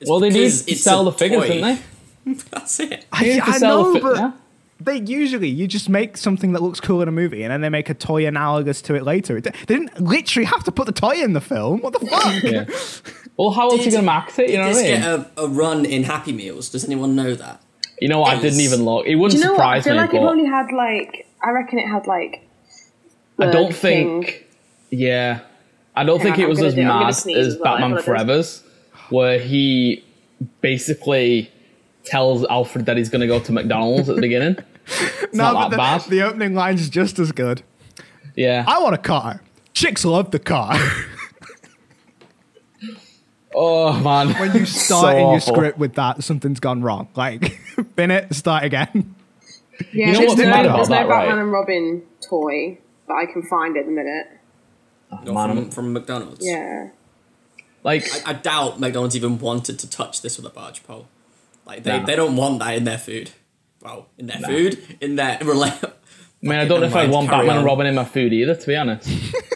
Speaker 4: It's
Speaker 3: Well, they need to sell the figures,
Speaker 4: toy.
Speaker 3: didn't they?
Speaker 4: That's it.
Speaker 1: I,
Speaker 3: They need to
Speaker 1: I
Speaker 3: sell the
Speaker 1: know,
Speaker 3: fi-
Speaker 1: but
Speaker 3: yeah.
Speaker 1: they usually you just make something that looks cool in a movie, and then they make a toy analogous to it later. It- They didn't literally have to put the toy in the film. What the fuck?
Speaker 3: Yeah. Well, how else are you going to max it? You know
Speaker 4: this
Speaker 3: what I mean?
Speaker 4: get a, a run in Happy Meals? Does anyone know that?
Speaker 3: You know what? I didn't even look. It
Speaker 2: Do
Speaker 3: wouldn't
Speaker 2: you know what? I feel
Speaker 3: me.
Speaker 2: like it
Speaker 3: but
Speaker 2: only had like I reckon it had like.
Speaker 3: I don't
Speaker 2: Burger King.
Speaker 3: think. Yeah, I don't think
Speaker 2: on,
Speaker 3: it
Speaker 2: I'm
Speaker 3: was
Speaker 2: gonna
Speaker 3: as
Speaker 2: do it. I'm gonna
Speaker 3: mad
Speaker 2: sneeze
Speaker 3: as
Speaker 2: as well, I
Speaker 3: Batman
Speaker 2: apologize.
Speaker 3: Forever's, where he basically tells Alfred that he's going to go to McDonald's at the beginning. It's
Speaker 1: No,
Speaker 3: not
Speaker 1: but
Speaker 3: that
Speaker 1: the,
Speaker 3: bad.
Speaker 1: the opening line's just as good.
Speaker 3: yeah.
Speaker 1: I want a car. Chicks love the car.
Speaker 3: oh man.
Speaker 1: when you start
Speaker 3: So
Speaker 1: in your
Speaker 3: awful.
Speaker 1: script with that, something's gone wrong. Like, bin it, start again.
Speaker 2: Yeah,
Speaker 3: You know
Speaker 2: there's
Speaker 3: what's
Speaker 2: no,
Speaker 3: mad about
Speaker 2: there's no
Speaker 3: that, right?
Speaker 2: Batman and Robin toy that I can find at the minute.
Speaker 4: Not
Speaker 3: man.
Speaker 4: from, from McDonald's.
Speaker 2: Yeah.
Speaker 3: Like,
Speaker 4: I, I doubt McDonald's even wanted to touch this with a barge pole. Like they,
Speaker 3: Nah.
Speaker 4: they don't want that in their food. Well, in their food, in their rela-
Speaker 3: I mean, I don't know if I want
Speaker 4: carry
Speaker 3: Batman and. Robin in my food either, to be honest.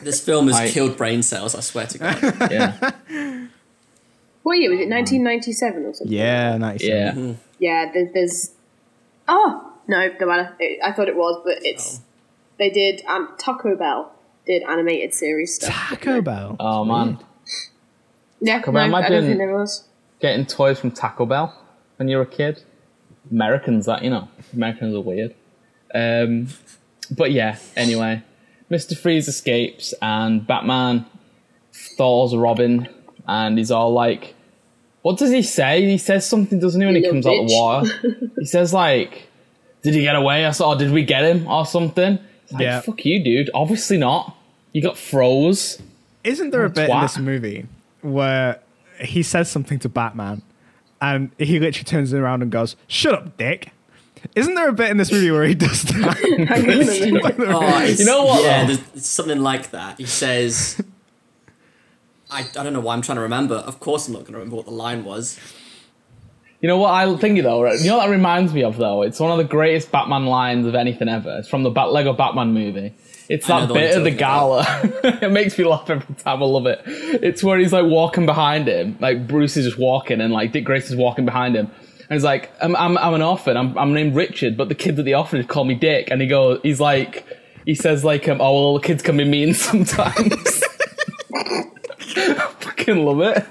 Speaker 4: This film has
Speaker 3: I-
Speaker 4: killed brain cells. I swear to God.
Speaker 3: Yeah.
Speaker 2: What year was it? 1997 or something?
Speaker 1: Yeah, nice.
Speaker 3: Yeah.
Speaker 2: Yeah. There's. there's oh no, don't matter. It, I thought it was, but it's.
Speaker 4: Oh.
Speaker 2: They did. Um, Taco Bell did animated series stuff.
Speaker 1: Taco Bell.
Speaker 3: Oh man.
Speaker 2: Yeah,
Speaker 3: Taco
Speaker 2: no,
Speaker 3: Bell,
Speaker 2: I don't
Speaker 3: imagine-
Speaker 2: think there was.
Speaker 3: Getting toys from Taco Bell when you're a kid. Americans, that, you know. Americans are weird. Um, but yeah, anyway. Mr. Freeze escapes and Batman thaws Robin and he's all like, what does he say? He says something, doesn't he, when he comes
Speaker 2: little
Speaker 3: out the water? he says like, did he get away? I saw, did we get him or something? It's like,
Speaker 1: Yeah.
Speaker 3: fuck you, dude. Obviously not. You got froze.
Speaker 1: Isn't there a bit in this movie where he says something to Batman and he literally turns around and goes, Shut up, dick? Isn't there a bit in this movie where he does that?
Speaker 2: Hang on a minute.
Speaker 4: Oh,
Speaker 3: You know what,
Speaker 4: Yeah, there's it's something like that. He says, I, I don't know why I'm trying to remember. Of course, I'm not going to remember what the line was.
Speaker 3: You know what I think though. You know what that reminds me of though? It's one of the greatest Batman lines of anything ever. It's from the Bat- Lego Batman movie. It's
Speaker 4: I
Speaker 3: that bit of the gala. it makes me laugh every time. I love it. It's where he's like walking behind him, like Bruce is just walking, and like Dick Grayson is walking behind him, and he's like, "I'm I'm, I'm an orphan. I'm I'm named Richard, but the kids at the orphanage call me Dick." And he goes, he's like, he says like, um, "Oh, well, the kids can be mean sometimes." I fucking love it.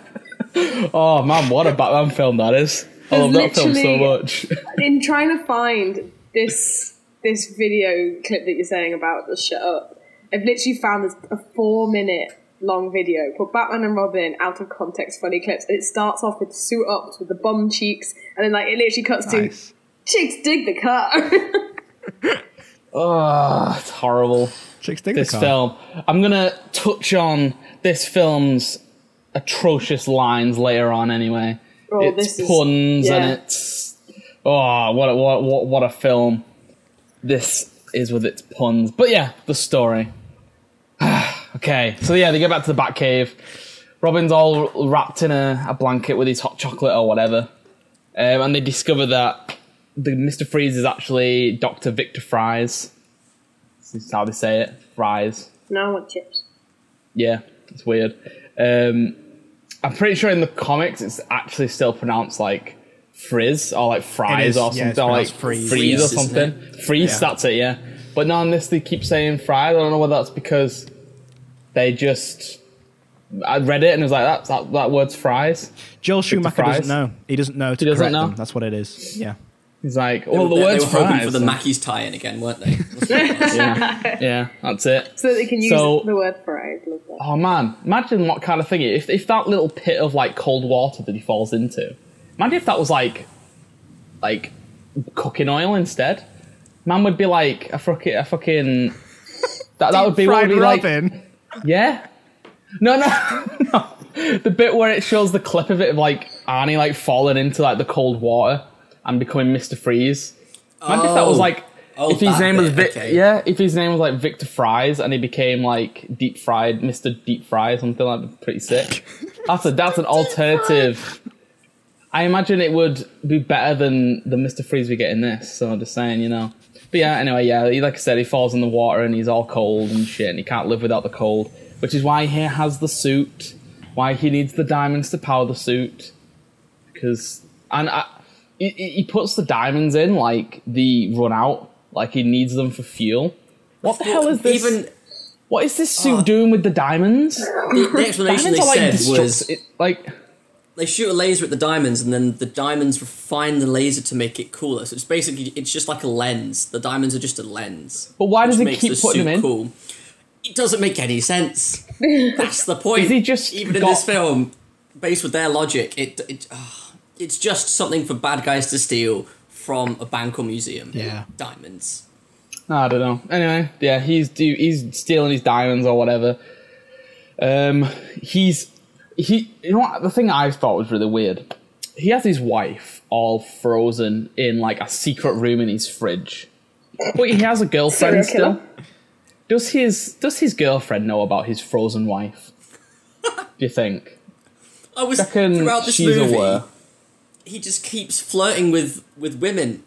Speaker 3: Oh man, what a Batman film that is. I love that film so
Speaker 2: literally-
Speaker 3: much.
Speaker 2: in trying to find this this video clip that you're saying about the shut up, I've literally found this a four minute long video called Batman and Robin out of context funny clips, and it starts off with suit ups with the bum cheeks, and then like it literally cuts
Speaker 1: Nice.
Speaker 2: to chicks dig the car.
Speaker 3: Oh, ah, it's horrible.
Speaker 1: Chicks dig
Speaker 3: This
Speaker 1: the car.
Speaker 3: film. I'm gonna touch on this film's atrocious lines later on. Anyway,
Speaker 2: Oh,
Speaker 3: it's
Speaker 2: this is-
Speaker 3: puns
Speaker 2: yeah.
Speaker 3: and it's oh, what a, what what what a film this is with its puns. But yeah, the story. okay, so yeah, they get back to the Batcave. Robin's all wrapped in a, a blanket with his hot chocolate or whatever, um, and they discover that the Mister Freeze is actually Doctor Victor Fries. This is how they say it. Fries.
Speaker 2: no, I want chips.
Speaker 3: Yeah, it's weird. Um, I'm pretty sure in the comics it's actually still pronounced like frizz or like fries
Speaker 1: is,
Speaker 3: or
Speaker 1: yeah,
Speaker 3: something or like
Speaker 1: freeze.
Speaker 3: freeze or something. Freeze,
Speaker 1: Yeah.
Speaker 3: that's it, yeah. But now in this they keep saying fries. I don't know whether that's because they just I read it and it was like that that, that word's fries.
Speaker 1: Joel Schumacher
Speaker 3: fries.
Speaker 1: doesn't know. He doesn't know to
Speaker 3: He doesn't
Speaker 1: correct
Speaker 3: know?
Speaker 1: them. That's what it is. Yeah.
Speaker 3: He's like,
Speaker 4: They
Speaker 3: well,
Speaker 4: were-
Speaker 3: the
Speaker 4: they,
Speaker 3: word's
Speaker 4: were hoping
Speaker 3: fries.
Speaker 4: for the
Speaker 3: so-
Speaker 4: Mackey's tie-in again, weren't they? That's what it was.
Speaker 3: yeah, yeah, that's it.
Speaker 2: So they can use
Speaker 3: So-
Speaker 2: the word fries. Love.
Speaker 3: Oh man, imagine what kind of thing if if that little pit of like cold water that he falls into. Imagine if that was like like cooking oil instead. Man would be like a fucking a fucking that, that would be what would be like yeah. No, no, no. The bit where it shows the clip of it of like Arnie like falling into like the cold water and becoming Mr. Freeze. Imagine if that was
Speaker 4: Oh.
Speaker 3: like
Speaker 4: Oh,
Speaker 3: if his name was Vic,
Speaker 4: okay.
Speaker 3: yeah, if his name was like Victor Fries and he became like deep fried Mr. Deep Fry, something like that, pretty sick. That's a that's an alternative. I imagine it would be better than the Mr. Freeze we get in this. So I'm just saying, you know. But yeah, anyway, yeah, he, like I said, he falls in the water and he's all cold and shit, and he can't live without the cold, which is why he has the suit, why he needs the diamonds to power the suit, because and I, he, he puts the diamonds in like the run out, like he needs them for fuel. What the hell is this?
Speaker 4: Even
Speaker 3: what is this suit doing with the diamonds?
Speaker 4: the, the explanation
Speaker 3: Diamonds
Speaker 4: they
Speaker 3: like
Speaker 4: said was
Speaker 3: it, like
Speaker 4: they shoot a laser at the diamonds, and then the diamonds refine the laser to make it cooler. So it's basically it's just like a lens. The diamonds are just a lens.
Speaker 3: But why does he keep
Speaker 4: the
Speaker 3: putting them in?
Speaker 4: Cool. It doesn't make any sense. That's the point.
Speaker 3: Is he just
Speaker 4: even in this film, based with their logic, it it ah, it's just something for bad guys to steal from a bank or museum.
Speaker 1: Yeah.
Speaker 4: diamonds.
Speaker 3: I don't know. Anyway, yeah, he's do he's stealing his diamonds or whatever. Um, he's he. You know what? The thing I thought was really weird. He has his wife all frozen in like a secret room in his fridge, but he has a girlfriend still. Does his Does his girlfriend know about his frozen wife? Do you think?
Speaker 4: I was
Speaker 3: Reckon
Speaker 4: throughout this
Speaker 3: she's
Speaker 4: movie.
Speaker 3: aware.
Speaker 4: He just keeps flirting with with women.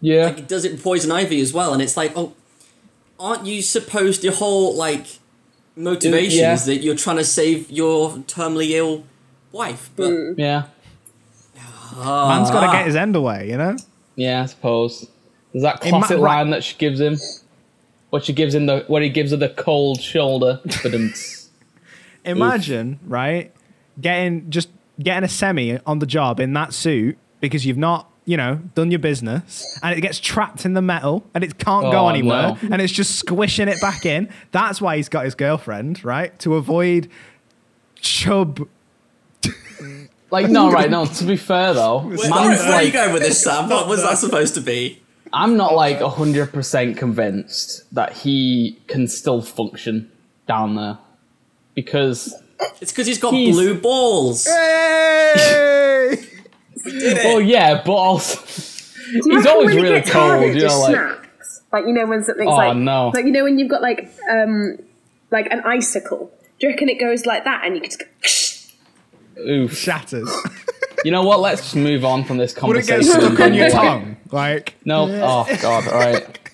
Speaker 3: Yeah.
Speaker 4: Like he does it with Poison Ivy as well, and it's like, oh, aren't you supposed your whole like motivation
Speaker 3: Yeah.
Speaker 4: is that you're trying to save your terminally ill wife? But mm.
Speaker 3: yeah. Ah.
Speaker 1: Man's got to get his end away, you know?
Speaker 3: Yeah, I suppose. There's that
Speaker 1: In Ma-
Speaker 3: classic
Speaker 1: right.
Speaker 3: line that she gives him. What she gives him the where he gives her the cold shoulder. But
Speaker 1: Imagine, right, getting just getting a semi on the job in that suit because you've not, you know, done your business and it gets trapped in the metal and it can't go
Speaker 3: Oh,
Speaker 1: anywhere
Speaker 3: no.
Speaker 1: and it's just squishing it back in. That's why he's got his girlfriend, right? To avoid chub.
Speaker 3: like no, right? No. To be fair though,
Speaker 4: where,
Speaker 3: man's
Speaker 4: where, where are you
Speaker 3: like
Speaker 4: going with this, Sam? What was that supposed to be?
Speaker 3: I'm not like hundred percent convinced that he can still function down there because
Speaker 4: It's because he's got
Speaker 3: He's-
Speaker 4: blue balls.
Speaker 1: Hey!
Speaker 3: well, yeah, but also
Speaker 2: Do you
Speaker 3: He's always
Speaker 2: when he
Speaker 3: really
Speaker 2: gets
Speaker 3: cold,
Speaker 2: it
Speaker 3: you know, like-
Speaker 2: snaps? Like you know when something's
Speaker 3: Oh,
Speaker 2: like
Speaker 3: no.
Speaker 2: like you know when you've got like um like an icicle. Do you reckon it goes like that and you could just go,
Speaker 3: oof.
Speaker 1: Shatters.
Speaker 3: You know what? Let's just move on from this conversation.
Speaker 1: Would it
Speaker 3: conversation.
Speaker 1: get stuck on your tongue? Like,
Speaker 3: No. Oh God. All right.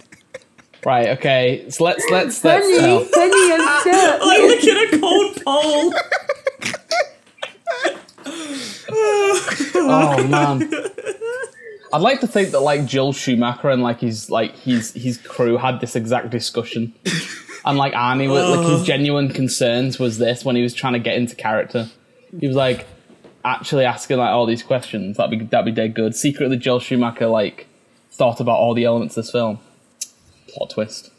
Speaker 3: Right. Okay. So let's let's let's.
Speaker 2: Penny,
Speaker 3: no.
Speaker 2: Penny, I'm stuck.
Speaker 4: Like looking at a cold pole.
Speaker 3: Oh man. I'd like to think that like Joel Schumacher and like his like his his crew had this exact discussion, and like Arnie, was like his uh. genuine concerns was this when he was trying to get into character. He was like actually asking like all these questions. That'd be that'd be dead good. Secretly, Joel Schumacher like thought about all the elements of this film. Plot twist.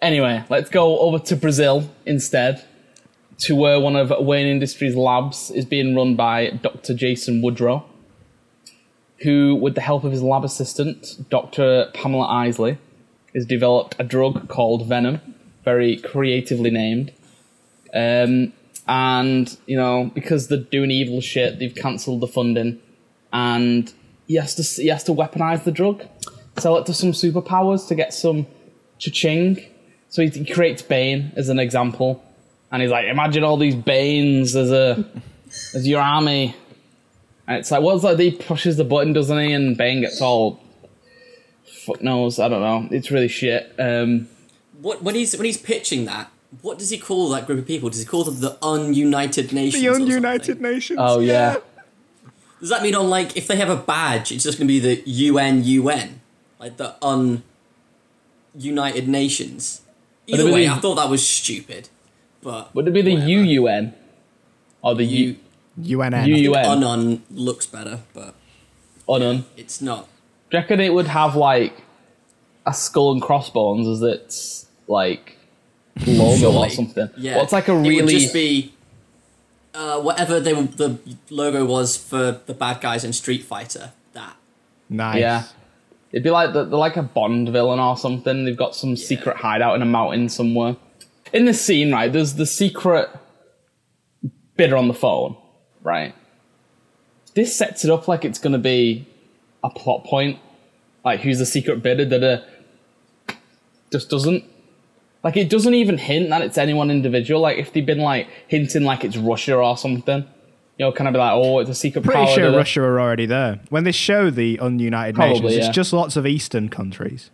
Speaker 3: Anyway, let's go over to Brazil instead, to where one of Wayne Industries' labs is being run by Dr. Jason Woodrue who, with the help of his lab assistant, Dr. Pamela Isley, has developed a drug called Venom, very creatively named. Um, and, you know, because they're doing evil shit, they've cancelled the funding, and he has to he has to weaponize the drug, sell it to some superpowers to get some cha-ching. So he, he creates Bane as an example, and he's like, imagine all these Banes as a as your army. And it's like, well, it's like he pushes the button, doesn't he? And Bane gets all fuck knows. I don't know. It's really shit. Um,
Speaker 4: What when he's when he's pitching that? What does he call that group of people? Does he call them the Ununited Nations?
Speaker 1: the Ununited? Nations.
Speaker 3: oh yeah,
Speaker 4: Does that mean on like if they have a badge, it's just going to be the UN UN, like the Un-United Nations? Either way,
Speaker 3: really-
Speaker 4: I thought that was stupid. But
Speaker 3: would it be the
Speaker 4: whatever.
Speaker 3: UUN? or the
Speaker 4: You
Speaker 3: U
Speaker 1: UNN.
Speaker 3: U- UN.
Speaker 4: Unknown looks better, but
Speaker 3: Unknown.
Speaker 4: it's not.
Speaker 3: Do you reckon it would have like a skull and crossbones as its like logo or something?
Speaker 4: Yeah,
Speaker 3: Well, it's like a really?
Speaker 4: It would just be uh, whatever they the logo was for the bad guys in Street Fighter. That
Speaker 1: nice.
Speaker 3: yeah. It'd be like the, they're like a Bond villain or something. They've got some secret hideout in a mountain somewhere. In this scene, right, there's the secret bidder on the phone, right? This sets it up like it's going to be a plot point. Like, who's the secret bidder that uh, just doesn't. Like, it doesn't even hint that it's anyone individual. Like, if they'd been, like, hinting like it's Russia or something, you know, kind of be like, oh, it's a secret
Speaker 1: Pretty
Speaker 3: power.
Speaker 1: sure. Russia are already there. When they show the ununited
Speaker 3: Probably,
Speaker 1: nations,
Speaker 3: yeah.
Speaker 1: it's just lots of Eastern countries.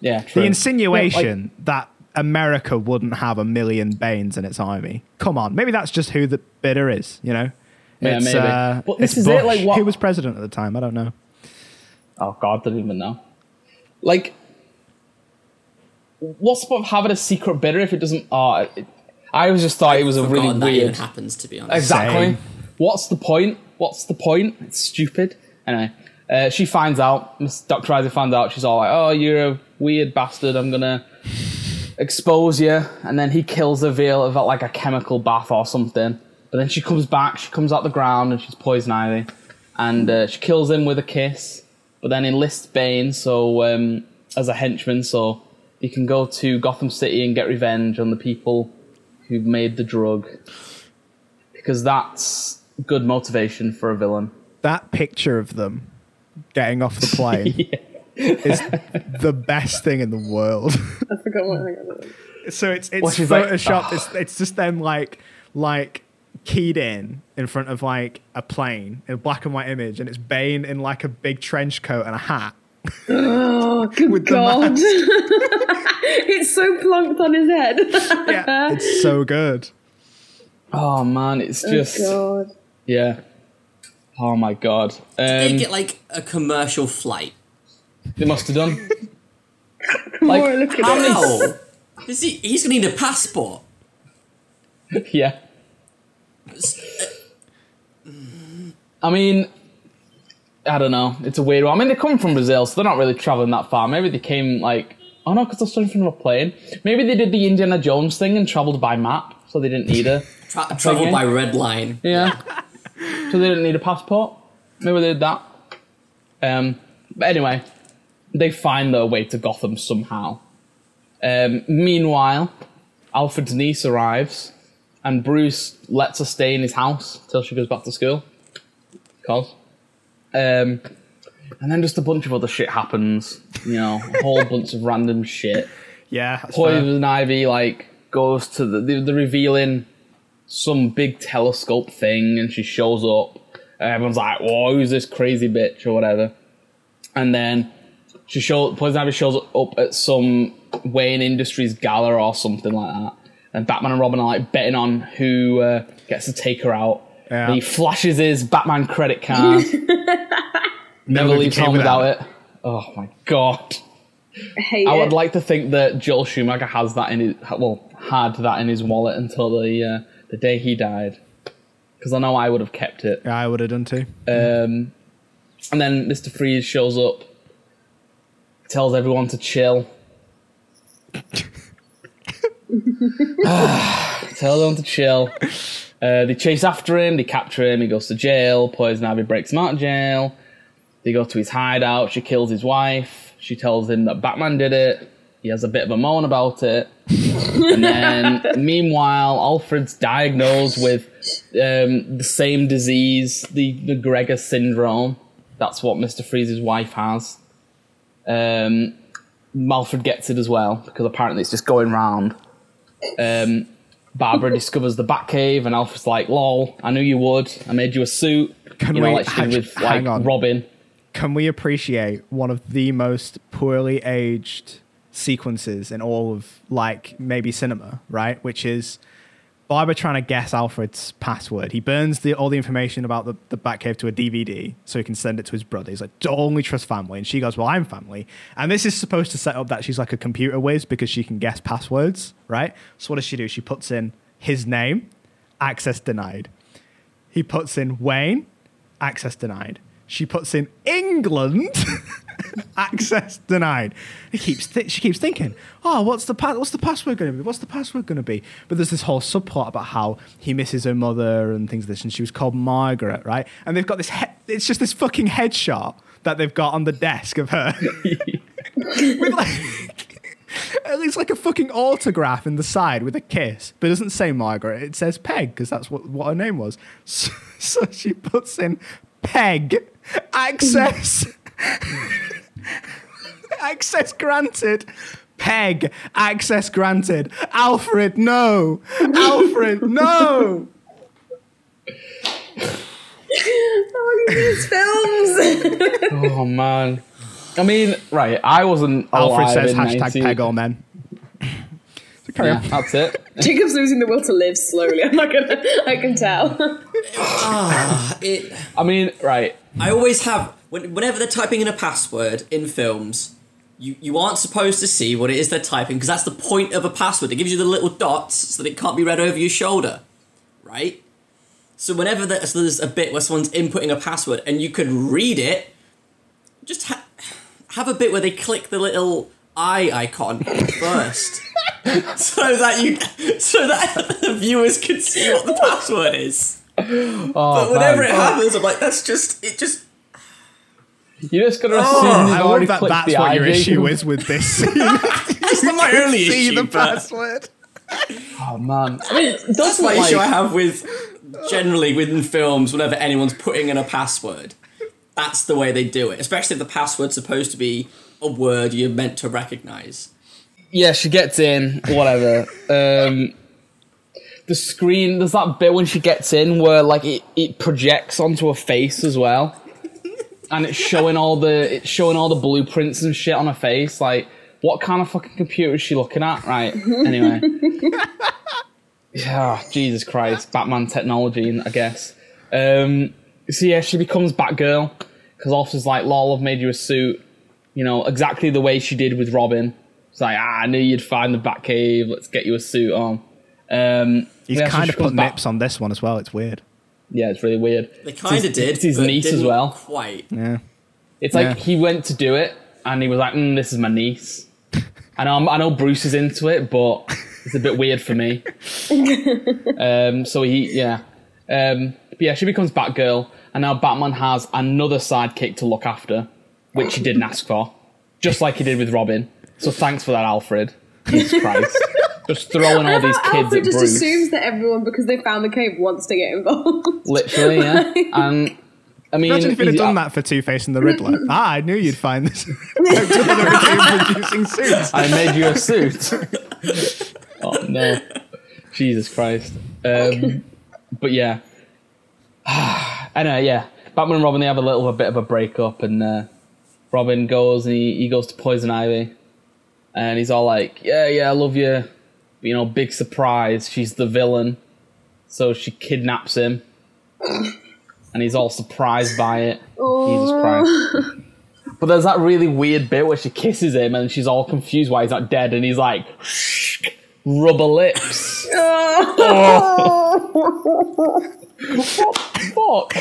Speaker 3: Yeah, true.
Speaker 1: The insinuation
Speaker 3: Yeah, like-
Speaker 1: that America wouldn't have a million Banes in its army. Come on, maybe that's just who the bidder is. You know,
Speaker 3: Yeah,
Speaker 1: it's,
Speaker 3: maybe.
Speaker 1: Uh,
Speaker 3: But this
Speaker 1: it's
Speaker 3: is it, like, what-
Speaker 1: who was president at the time? I don't know.
Speaker 3: Oh God, I don't even know. Like, what's the point of having a secret bidder if it doesn't? Oh, it, I always just thought it was a really
Speaker 4: Forgotten that even
Speaker 3: weird.
Speaker 4: happens to be honest.
Speaker 3: Exactly.
Speaker 1: Same.
Speaker 3: What's the point? What's the point? It's stupid. Anyway, uh, she finds out. Miss Dr. Isaac finds out. She's all like, "Oh, you're a weird bastard. I'm gonna expose you." And then he kills her via of like a chemical bath or something. But then she comes back. She comes out the ground and she's poison ivy, and uh, she kills him with a kiss. But then enlists Bane so um, as a henchman, so he can go to Gotham City and get revenge on the people who've made the drug because that's good motivation for a villain.
Speaker 1: That picture of them getting off the plane is the best thing in the world.
Speaker 2: I forgot what I got.
Speaker 1: so it's it's
Speaker 3: Well, she's like, "Oh."
Speaker 1: it's it's just them like like keyed in in front of like a plane in a black and white image, and it's Bane in like a big trench coat and a hat.
Speaker 2: Oh, good
Speaker 1: With the
Speaker 2: God.
Speaker 1: mask.
Speaker 2: it's so plunked on his head.
Speaker 1: Yeah, it's so good.
Speaker 3: Oh man, it's oh, just
Speaker 2: oh, God.
Speaker 3: Yeah. Oh my god, Did
Speaker 4: They
Speaker 3: um,
Speaker 4: get like a commercial flight.
Speaker 3: they must have done.
Speaker 2: More
Speaker 3: like
Speaker 2: look at
Speaker 3: how
Speaker 2: it.
Speaker 3: many?
Speaker 4: He? He's gonna need a passport.
Speaker 3: Yeah, I mean, I don't know. It's a weird one. I mean, they're coming from Brazil, so they're not really traveling that far. Maybe they came like, oh no, because they're stuck in front of a plane. Maybe they did the Indiana Jones thing and traveled by map, so they didn't need a.
Speaker 4: Tra- travel by red line.
Speaker 3: Yeah. so they didn't need a passport. Maybe they did that. Um, but anyway, they find their way to Gotham somehow. Um, meanwhile, Alfred's niece arrives, and Bruce lets her stay in his house till she goes back to school. Cause. Um, and then just a bunch of other shit happens. You know, a whole bunch of random shit.
Speaker 1: Yeah.
Speaker 3: Poison Ivy like goes to the they're, they're revealing some big telescope thing, and she shows up. And everyone's like, "Whoa, who's this crazy bitch?" or whatever. And then she shows Poison Ivy shows up at some Wayne Industries gala or something like that. And Batman and Robin are like betting on who uh, gets to take her out.
Speaker 1: Yeah.
Speaker 3: And he flashes his Batman credit card. never
Speaker 1: Nobody
Speaker 3: leaves home
Speaker 1: without
Speaker 3: without it. Oh my god.
Speaker 2: I hate
Speaker 3: I
Speaker 2: it.
Speaker 3: would like to think that Joel Schumacher has that in his well had that in his wallet until the uh, the day he died, because I know I would have kept it.
Speaker 1: Yeah, I would have done too.
Speaker 3: Um, and then Mister Freeze shows up, tells everyone to chill. Tell them to chill. Uh, they chase after him, they capture him, he goes to jail. Poison Ivy breaks him out of jail. They go to his hideout, she kills his wife. She tells him that Batman did it. He has a bit of a moan about it. and then, meanwhile, Alfred's diagnosed with um, the same disease, the, the Gregor syndrome. That's what Mr. Freeze's wife has. Um, Alfred gets it as well, because apparently it's just going round. Um, Barbara discovers the Batcave, and Alfred's like, lol, I knew you would. I made you a suit.
Speaker 1: Can
Speaker 3: you know,
Speaker 1: we-
Speaker 3: like did with
Speaker 1: hang
Speaker 3: like
Speaker 1: on.
Speaker 3: Robin.
Speaker 1: Can we appreciate one of the most poorly aged sequences in all of like maybe cinema, right? Which is Barbara trying to guess Alfred's password. He burns the, all the information about the, the Batcave to a DVD so he can send it to his brother. He's like, only trust family. And she goes, Well, I'm family. And this is supposed to set up that she's like a computer whiz because she can guess passwords, right? So what does she do? She puts in his name, access denied. He puts in Wayne, access denied. She puts in England, access denied. Keeps th- she keeps thinking, oh, what's the pa- what's the password going to be? What's the password going to be? But there's this whole subplot about how he misses her mother and things like this, and she was called Margaret, right? And they've got this. He- it's just this fucking headshot that they've got on the desk of her. with like it's like a fucking autograph in the side with a kiss, but it doesn't say Margaret. It says Peg because that's what, what her name was. So, so she puts in Peg access access granted. Peg access granted. Alfred, no. Alfred, no.
Speaker 2: Oh, these films.
Speaker 3: Oh man. I mean, right? I wasn't.
Speaker 1: Alfred
Speaker 3: alive
Speaker 1: says
Speaker 3: in
Speaker 1: hashtag
Speaker 3: 19
Speaker 1: Peg all men. So carry
Speaker 3: Yeah,
Speaker 1: on.
Speaker 3: that's it.
Speaker 2: Jacob's losing the will to live slowly. I'm not gonna. I can tell.
Speaker 4: ah, It,
Speaker 3: I mean, right?
Speaker 4: I always have when, whenever they're typing in a password in films, you, you aren't supposed to see what it is they're typing because that's the point of a password. It gives you the little dots so that it can't be read over your shoulder, right? So whenever so there's a bit where someone's inputting a password and you could read it, just ha- have a bit where they click the little eye icon first, so that you so that the viewers can see what the password is.
Speaker 3: Oh,
Speaker 4: But whenever
Speaker 3: man.
Speaker 4: it happens, I'm like, that's just it. Just
Speaker 3: You're just gonna assume
Speaker 1: Oh,
Speaker 3: you've
Speaker 1: I
Speaker 3: already
Speaker 1: love that
Speaker 3: clicked
Speaker 1: that's
Speaker 3: the
Speaker 1: what your
Speaker 3: eye,
Speaker 1: issue
Speaker 3: Jacob.
Speaker 1: is with this scene.
Speaker 4: that's not my only
Speaker 1: See
Speaker 4: issue.
Speaker 1: the
Speaker 4: but
Speaker 1: password.
Speaker 3: Oh man. I mean,
Speaker 4: that's
Speaker 3: doesn't
Speaker 4: my
Speaker 3: like,
Speaker 4: issue I have with generally within films. Whenever anyone's putting in a password, that's the way they do it. Especially if the password's supposed to be a word you're meant to recognize.
Speaker 3: yeah, she gets in, whatever. Um, the screen, there's that bit when she gets in where like it, it projects onto her face as well, and it's showing all the it's showing all the blueprints and shit on her face. Like, what kind of fucking computer is she looking at? Right. Anyway. yeah, Jesus Christ, Batman technology, I guess. Um, so yeah, she becomes Batgirl because Officer's like, "Lol, I've made you a suit." You know, exactly the way she did with Robin. It's like, ah, I knew you'd find the Batcave. Let's get you a suit on. Um,
Speaker 1: He's
Speaker 3: yeah,
Speaker 1: kind
Speaker 3: she
Speaker 1: of put
Speaker 3: back-
Speaker 1: nips on this one as well. It's weird.
Speaker 3: Yeah, it's really weird.
Speaker 4: They kind of did.
Speaker 3: It's his
Speaker 4: but
Speaker 3: niece as
Speaker 4: didn't
Speaker 3: well.
Speaker 4: Quite.
Speaker 1: Yeah.
Speaker 3: It's like
Speaker 1: Yeah.
Speaker 3: he went to do it and he was like, mm, "This is my niece." And I'm, I know Bruce is into it, but it's a bit weird for me. um, so he, yeah, um, but yeah, she becomes Batgirl, and now Batman has another sidekick to look after, which he didn't ask for, just like he did with Robin. So thanks for that, Alfred. Jesus Christ, just throwing all these kids
Speaker 2: Alfred
Speaker 3: at
Speaker 2: just
Speaker 3: Bruce.
Speaker 2: assumes that everyone, because they found the cave, wants to get involved.
Speaker 3: Literally, yeah. And I mean,
Speaker 1: Imagine if you'd have
Speaker 3: he's-
Speaker 1: done that for Two Face and the Riddler. ah, I knew you'd find this. producing suits.
Speaker 3: I made you a suit. oh no, Jesus Christ. Um, but yeah, anyway, yeah. Batman and Robin they have a little a bit of a breakup, and uh, Robin goes and he, he goes to Poison Ivy, and he's all like, "Yeah, yeah, I love you." You know, big surprise. She's the villain, so she kidnaps him, and he's all surprised by it. Jesus Christ. But there's that really weird bit where she kisses him and she's all confused why he's not dead, and he's like, rubber lips. What the fuck?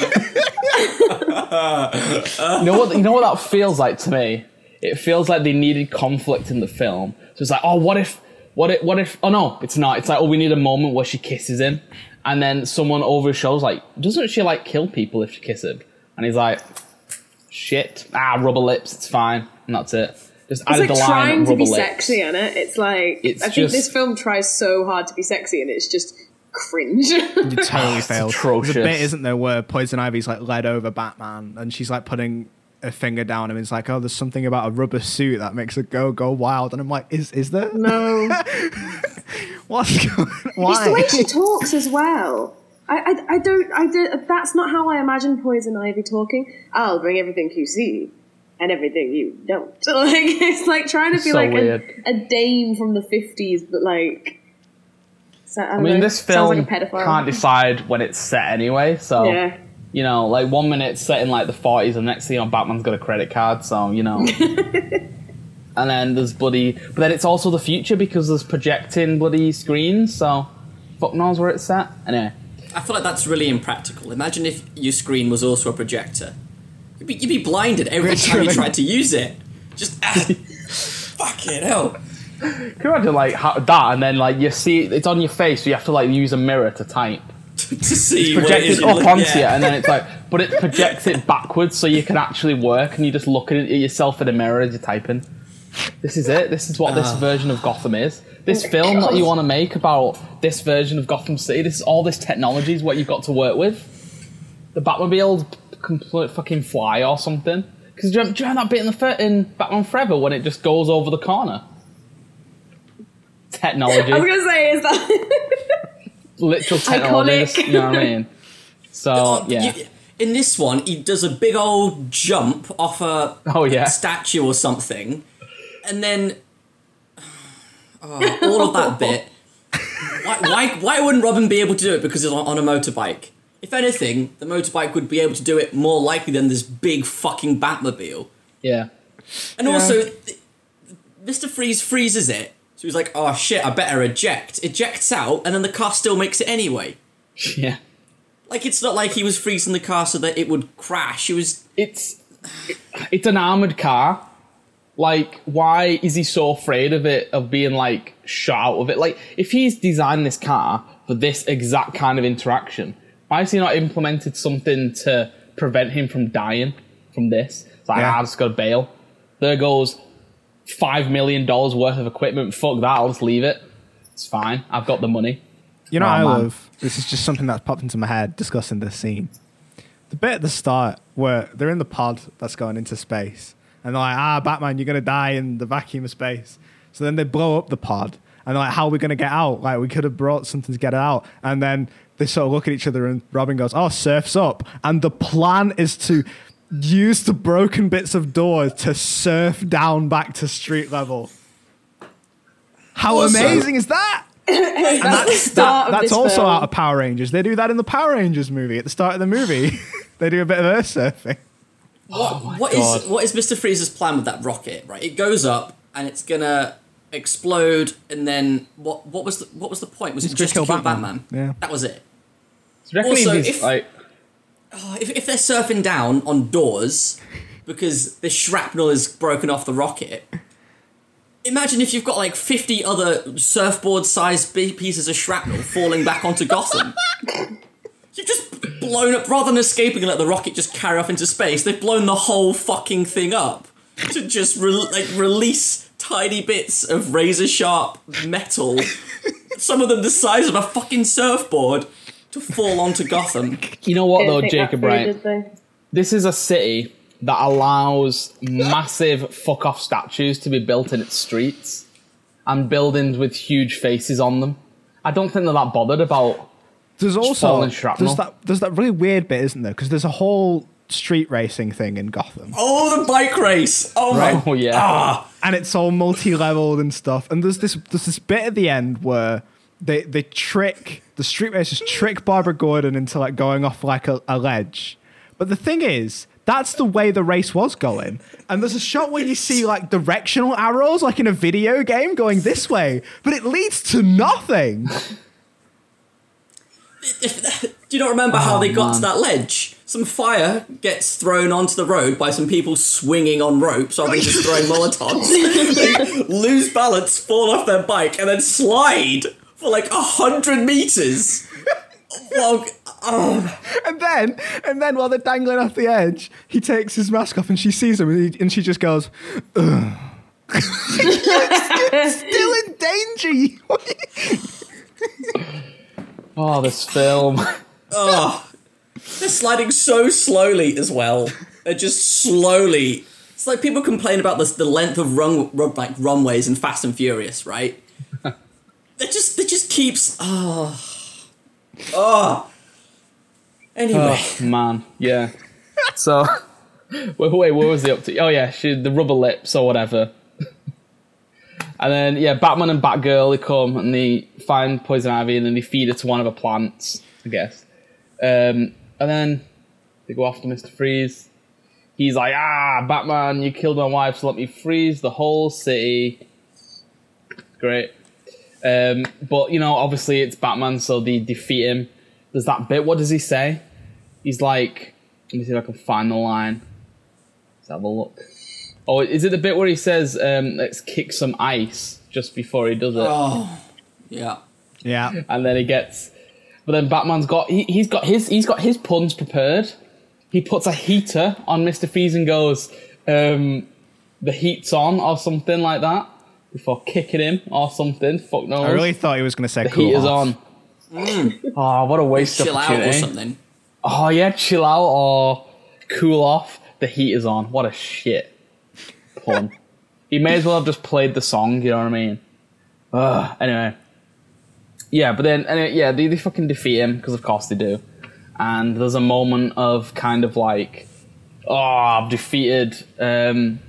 Speaker 3: you know what? You know what that feels like to me. It feels like they needed conflict in the film. So it's like, oh, what if, what if, what if? Oh no, it's not. It's like, oh, we need a moment where she kisses him, and then someone over his shoulder's like, doesn't she like kill people if she kisses him? And he's like, shit, ah, rubber lips, it's fine, and that's it. Just
Speaker 2: It's
Speaker 3: added
Speaker 2: like
Speaker 3: the line
Speaker 2: trying to be
Speaker 3: lips.
Speaker 2: sexy in it. It's like
Speaker 3: It's
Speaker 2: I think
Speaker 3: just-
Speaker 2: this film tries so hard to be sexy, and it's just cringe.
Speaker 1: You totally failed.
Speaker 3: atrocious.
Speaker 1: There's a bit, isn't there, where Poison Ivy's like led over Batman, and she's like putting a finger down him. It's like, oh, there's something about a rubber suit that makes a girl go wild. And I'm like, is is there?
Speaker 2: no,
Speaker 1: What's going? Why?
Speaker 2: it's the way she talks as well. I, I, I don't I don't. That's not how I imagine Poison Ivy talking. I'll bring everything you see. And everything you don't. Like it's like trying to be
Speaker 3: So
Speaker 2: like a, a dame from the fifties, but like. So, I,
Speaker 3: I mean,
Speaker 2: know,
Speaker 3: this
Speaker 2: sounds
Speaker 3: film
Speaker 2: like a pedophile.
Speaker 3: can't decide when it's set anyway, so
Speaker 2: Yeah.
Speaker 3: You know, like one minute it's set in like the 40s, and next thing you know, Batman's got a credit card, so you know. and then there's bloody, but then it's also the future because there's projecting bloody screens, so fuck knows where it's set. Anyway,
Speaker 4: I feel like that's really impractical. Imagine if your screen was also a projector. You'd be, you'd be blinded every time you tried to use it. Just ah, fucking hell.
Speaker 3: Can you imagine like how, that, and then like you see it's on your face, so you have to like use a mirror to type.
Speaker 4: to see what it
Speaker 3: Project
Speaker 4: is
Speaker 3: up
Speaker 4: look-
Speaker 3: onto
Speaker 4: yeah.
Speaker 3: you, and then it's like, but it projects it backwards, so you can actually work, and you just look at it yourself in a mirror as you're typing. This is it. This is what this
Speaker 4: Ah.
Speaker 3: version of Gotham is. This film that you want to make about this version of Gotham City. This is all this technology is what you've got to work with. The Batmobile complete fucking fly or something. Because do, you remember- do you remember that bit in the fir- in Batman Forever when it just goes over the corner? Technology,
Speaker 2: I was gonna say, is that
Speaker 3: literal just- you know what I mean? So
Speaker 4: Oh,
Speaker 3: yeah.
Speaker 4: you- in this one, he does a big old jump off a
Speaker 3: Oh yeah.
Speaker 4: statue or something, and then oh, all of that bit. Why, why, why wouldn't Robin be able to do it because he's on, on a motorbike? If anything, the motorbike would be able to do it more likely than this big fucking Batmobile.
Speaker 3: Yeah.
Speaker 4: And also, th- Mr. Freeze freezes it, so he's like, "Oh shit, I better eject." Ejects out, and then the car still makes it anyway.
Speaker 3: Yeah.
Speaker 4: Like it's not like he was freezing the car so that it would crash. It was
Speaker 3: It's it's an armored car. Like, why is he so afraid of it of being like shot out of it? Like, if he's designed this car for this exact kind of interaction, why has he not implemented something to prevent him from dying from this? It's like,
Speaker 1: Yeah.
Speaker 3: ah, I just got to bail. There goes five million dollars worth of equipment. Fuck that, I'll just leave it. It's fine. I've got the money.
Speaker 1: You know,
Speaker 3: Oh,
Speaker 1: I
Speaker 3: man.
Speaker 1: love. This is just something that's popped into my head discussing this scene. The bit at the start where they're in the pod that's going into space, and they're like, "Ah, Batman, you're gonna die in the vacuum of space." So then they blow up the pod, and they're like, "How are we gonna get out? Like, we could have brought something to get it out." And then they sort of look at each other, and Robin goes, "Oh, surfs up," and the plan is to use the broken bits of doors to surf down back to street level. How
Speaker 4: Also-
Speaker 1: amazing is that?
Speaker 2: that's the start
Speaker 1: That-
Speaker 2: of
Speaker 1: that's
Speaker 2: this
Speaker 1: also
Speaker 2: film.
Speaker 1: out of Power Rangers. They do that in the Power Rangers movie at the start of the movie. they do a bit of earth surfing.
Speaker 4: what, oh what is, what is Mr. Freeze's plan with that rocket? Right, it goes up and it's gonna explode, and then what? What was the what was the point? Was it
Speaker 1: Just
Speaker 4: just
Speaker 1: to
Speaker 4: to
Speaker 1: kill
Speaker 4: kill Batman?
Speaker 1: Batman. Yeah.
Speaker 4: that was it.
Speaker 3: Do you reckon
Speaker 4: Also, if-
Speaker 3: like,
Speaker 4: Oh, if, if they're surfing down on doors because the shrapnel is broken off the rocket, imagine if you've got like 50 other surfboard sized pieces of shrapnel falling back onto Gotham. You've just blown up, rather than escaping and let the rocket just carry off into space, they've blown the whole fucking thing up to just re- like release tiny bits of razor sharp metal, some of them the size of a fucking surfboard, to fall onto Gotham.
Speaker 3: you know what though, Jacob,
Speaker 2: through,
Speaker 3: right? this is a city that allows massive fuck off statues to be built in its streets and buildings with huge faces on them. I don't think they're that bothered about.
Speaker 1: There's also
Speaker 3: falling
Speaker 1: there's that there's that really weird bit, isn't there? Because there's a whole street racing thing in Gotham,
Speaker 4: Oh, the bike race! Oh my!
Speaker 3: Oh yeah,
Speaker 4: Ah,
Speaker 1: and it's all multi-leveled and stuff. And there's this there's this bit at the end where they they trick the street racers trick Barbara Gordon into like going off like a, a ledge. But the thing is, that's the way the race was going. And there's a shot where you see like directional arrows, like in a video game, going this way, but it leads to nothing.
Speaker 4: do you not remember how
Speaker 3: Oh,
Speaker 4: they got to that ledge? Some fire gets thrown onto the road by some people swinging on ropes rather than just throwing molotovs. lose balance, fall off their bike, and then slide for like a hundred meters. Well, oh,
Speaker 1: And then, and then while they're dangling off the edge, he takes his mask off and she sees him and, he, and she just goes, Ugh. Still in danger.
Speaker 3: oh this film.
Speaker 4: Oh, they're sliding so slowly as well. They're just slowly. It's like people complain about this, the length of run, run like runways in Fast and Furious, right? They just they just keeps oh oh. Anyway,
Speaker 3: Oh man, yeah. So, wait, wait, what was the up to? Oh yeah, she the rubber lips or whatever. and then yeah, Batman and Batgirl they come and they find poison ivy and then they feed it to one of the plants, I guess. Um, and then they go after Mister Freeze. He's like, ah, Batman, you killed my wife, so let me freeze the whole city. Great. Um, but you know, obviously it's Batman, so they defeat him. there's that bit. What does he say? He's like, let me see if I can find the line. Let's have a look. Oh, is it the bit where he says, um, "Let's kick some ice" just before he does it,
Speaker 4: Oh, yeah.
Speaker 1: Yeah.
Speaker 3: and then he gets. But then Batman's got he, he's got his he's got his puns prepared. He puts a heater on Mister Freeze and goes, um, "The heat's on" or something like that before kicking him or something. Fuck knows.
Speaker 1: I really thought he was going to say
Speaker 3: the
Speaker 1: cool
Speaker 3: heat is
Speaker 1: off.
Speaker 3: on. Oh, what a waste of opportunity.
Speaker 4: Chill out or something.
Speaker 3: Oh yeah, chill out or cool off. The heat is on. What a shit pun. he may as well have just played the song. You know what I mean? Ugh, anyway, yeah, but then anyway, yeah, they, they fucking defeat him because of course they do. And there's a moment of kind of like, oh, I've defeated. Um,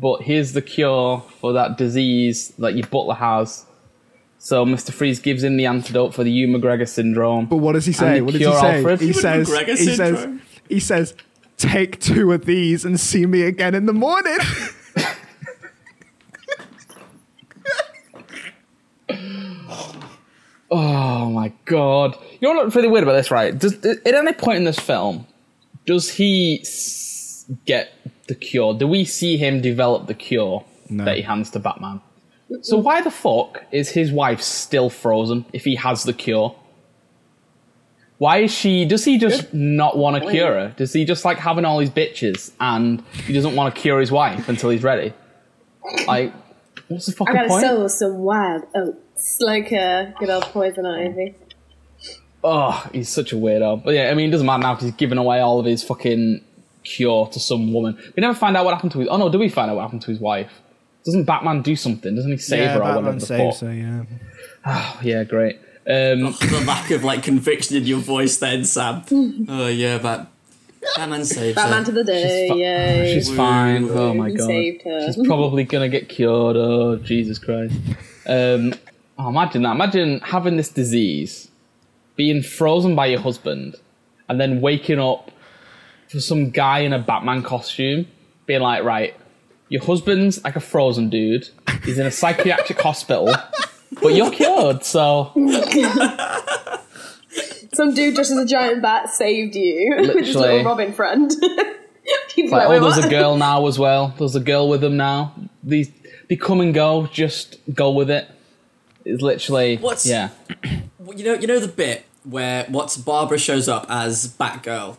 Speaker 3: but here's the cure for that disease that your butler has. So Mr. Freeze gives him the antidote for the Hugh McGregor syndrome.
Speaker 1: But what does he say? What does he say?
Speaker 3: Alfred.
Speaker 1: He says,
Speaker 4: McGregor
Speaker 1: he says, he says, take two of these and see me again in the morning.
Speaker 3: Oh my god! You know what's really weird about this, right? Does at any point in this film does he s- get the cure? Do we see him develop the cure
Speaker 1: No.
Speaker 3: that he hands to Batman? So why the fuck is his wife still frozen if he has the cure? Why is she? Does he just not want to cure her? Does he just like having all these bitches and he doesn't want to cure his wife until he's ready? Like, what's the fucking point?
Speaker 2: I
Speaker 3: fucking
Speaker 2: gotta
Speaker 3: point?
Speaker 2: sow some wild oats, like a good old poison ivy.
Speaker 3: Oh, he's such a weirdo. But yeah, I mean, it doesn't matter now because he's given away all of his fucking cure to some woman. We never find out what happened to his. Oh no, do we find out what happened to his wife? Doesn't Batman do something? Doesn't he save her or whatever
Speaker 1: Batman saves
Speaker 3: fuck?
Speaker 1: her, yeah.
Speaker 3: Oh, yeah, great. Um,
Speaker 4: the lack of like conviction in your voice then, Sam. oh yeah, but Batman saves her.
Speaker 2: Batman
Speaker 4: her.
Speaker 2: to the day,
Speaker 3: fi-
Speaker 2: yay.
Speaker 3: she's fine. Oh my god,
Speaker 2: saved her.
Speaker 3: she's probably gonna get cured. Oh Jesus Christ! Um, oh, imagine that. Imagine having this disease, being frozen by your husband, and then waking up for some guy in a Batman costume, being like, right, your husband's like a frozen dude. He's in a psychiatric hospital, but you're cured. So
Speaker 2: Some dude dressed as a giant bat saved you. With his
Speaker 3: Literally.
Speaker 2: little Robin friend. You'd
Speaker 3: like,
Speaker 2: like,
Speaker 3: oh,
Speaker 2: "Wait,
Speaker 3: there's a girl now as well. There's a girl with him now. These they come and go. Just go with it. It's literally
Speaker 4: What's-
Speaker 3: yeah.
Speaker 4: You know, you know the bit where what's Barbara shows up as Batgirl,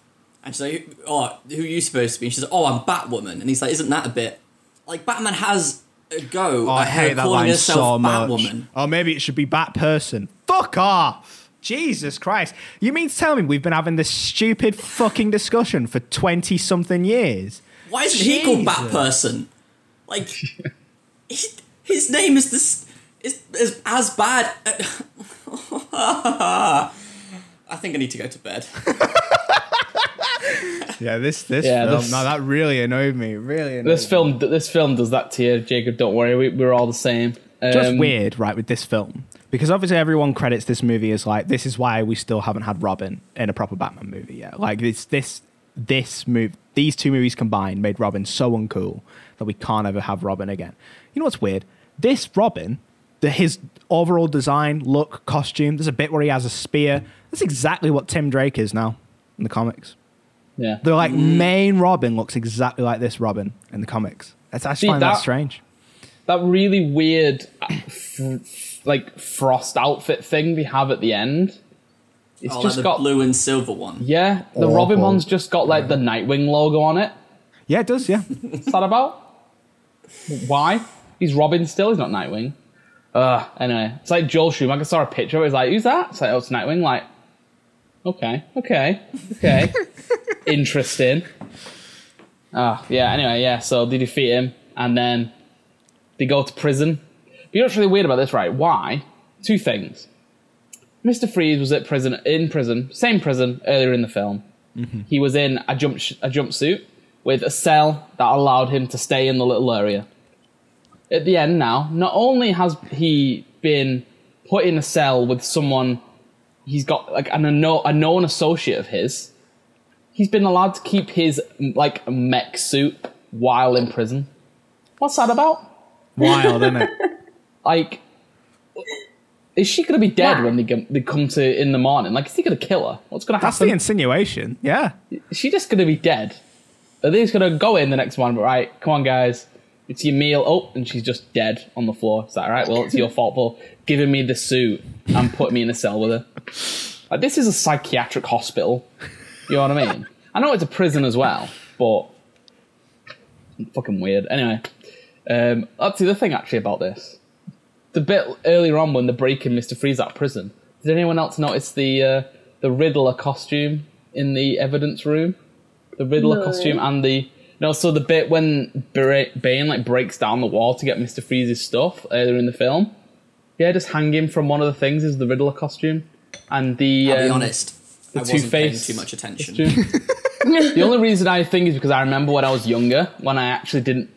Speaker 4: and she's like, "Oh, who are you supposed to be?" And she's like, "Oh, I'm Batwoman," and he's like, "Isn't that a bit like Batman has a go
Speaker 1: Oh, I hate that
Speaker 4: calling
Speaker 1: line
Speaker 4: herself
Speaker 1: so much.
Speaker 4: Batwoman?"
Speaker 1: Or maybe it should be Batperson. Fuck off! Jesus Christ. You mean to tell me we've been having this stupid fucking discussion for 20 something years?
Speaker 4: Why isn't he called Batperson? Like, his, his name is this is, is as bad. I think I need to go to bed.
Speaker 1: Yeah, this this
Speaker 3: Yeah,
Speaker 1: film.
Speaker 3: this-
Speaker 1: no, that really annoyed me. Really annoyed
Speaker 3: This
Speaker 1: me.
Speaker 3: film, this film does that to you, Jacob. Don't worry, we, we're all the same.
Speaker 1: just
Speaker 3: Um,
Speaker 1: weird, right, with this film. Because obviously everyone credits this movie as like this is why we still haven't had Robin in a proper Batman movie yet. Like this this this move these two movies combined made Robin so uncool that we can't ever have Robin again. You know what's weird? This Robin, the his overall design, look, costume, there's a bit where he has a spear. That's exactly what Tim Drake is now in the comics.
Speaker 3: Yeah,
Speaker 1: The like main Robin looks exactly like this Robin in the comics. That's I just
Speaker 3: See,
Speaker 1: find that
Speaker 3: that-
Speaker 1: strange.
Speaker 3: that really weird, uh, f- f- like frost outfit thing we have at the end. It's
Speaker 4: Oh, like
Speaker 3: just
Speaker 4: the
Speaker 3: got
Speaker 4: blue and silver one.
Speaker 3: yeah. The
Speaker 1: Awful.
Speaker 3: Robin one's just got like the Nightwing logo on it.
Speaker 1: Yeah, it does, yeah.
Speaker 3: What's that about? Why? He's Robin still. He's not Nightwing. Uh, anyway, it's like Joel Schumacher saw a picture. He's like, "Who's that?" It's like, "Oh, it's Nightwing." Like, okay, okay, okay, interesting. Ah, yeah. Anyway, yeah. So they defeat him, and then they go to prison. But you know what's really weird about this, right? Why? Two things. Mr. Freeze was at prison in prison, same prison earlier in the film. He was in a jump sh- a jumpsuit with a cell that allowed him to stay in the little area. At the end now, not only has he been put in a cell with someone he's got like an, a known associate of his, he's been allowed to keep his like mech suit while in prison. What's that about?
Speaker 1: Wild, isn't it?
Speaker 3: Like, Is she gonna be dead
Speaker 2: Why?
Speaker 3: when they come, they come to in the morning? Like, is he gonna kill her? What's gonna happen?
Speaker 1: That's the insinuation. Yeah.
Speaker 3: is she just gonna be dead? Are they just gonna go in the next morning? Right, come on, guys, it's your meal. Oh, and she's just dead on the floor. Is that all right? Well, it's your fault for giving me the suit and putting me in a cell with her. Like, this is a psychiatric hospital. You know what I mean? I know it's a prison as well, but fucking weird. Anyway, um, that's the other thing actually about this. The bit earlier on when they're breaking Mister Freeze out of prison. Did anyone else notice the uh, the Riddler costume in the evidence room? The Riddler
Speaker 2: No.
Speaker 3: costume and the no. So the bit when Bra- Bane like breaks down the wall to get Mister Freeze's stuff earlier in the film. Yeah, just hanging from one of the things is the Riddler costume and the.
Speaker 4: I'll be
Speaker 3: um,
Speaker 4: honest. I
Speaker 3: the Two-Face
Speaker 4: too much attention.
Speaker 3: costume. the only reason I think is because I remember when I was younger, when I actually didn't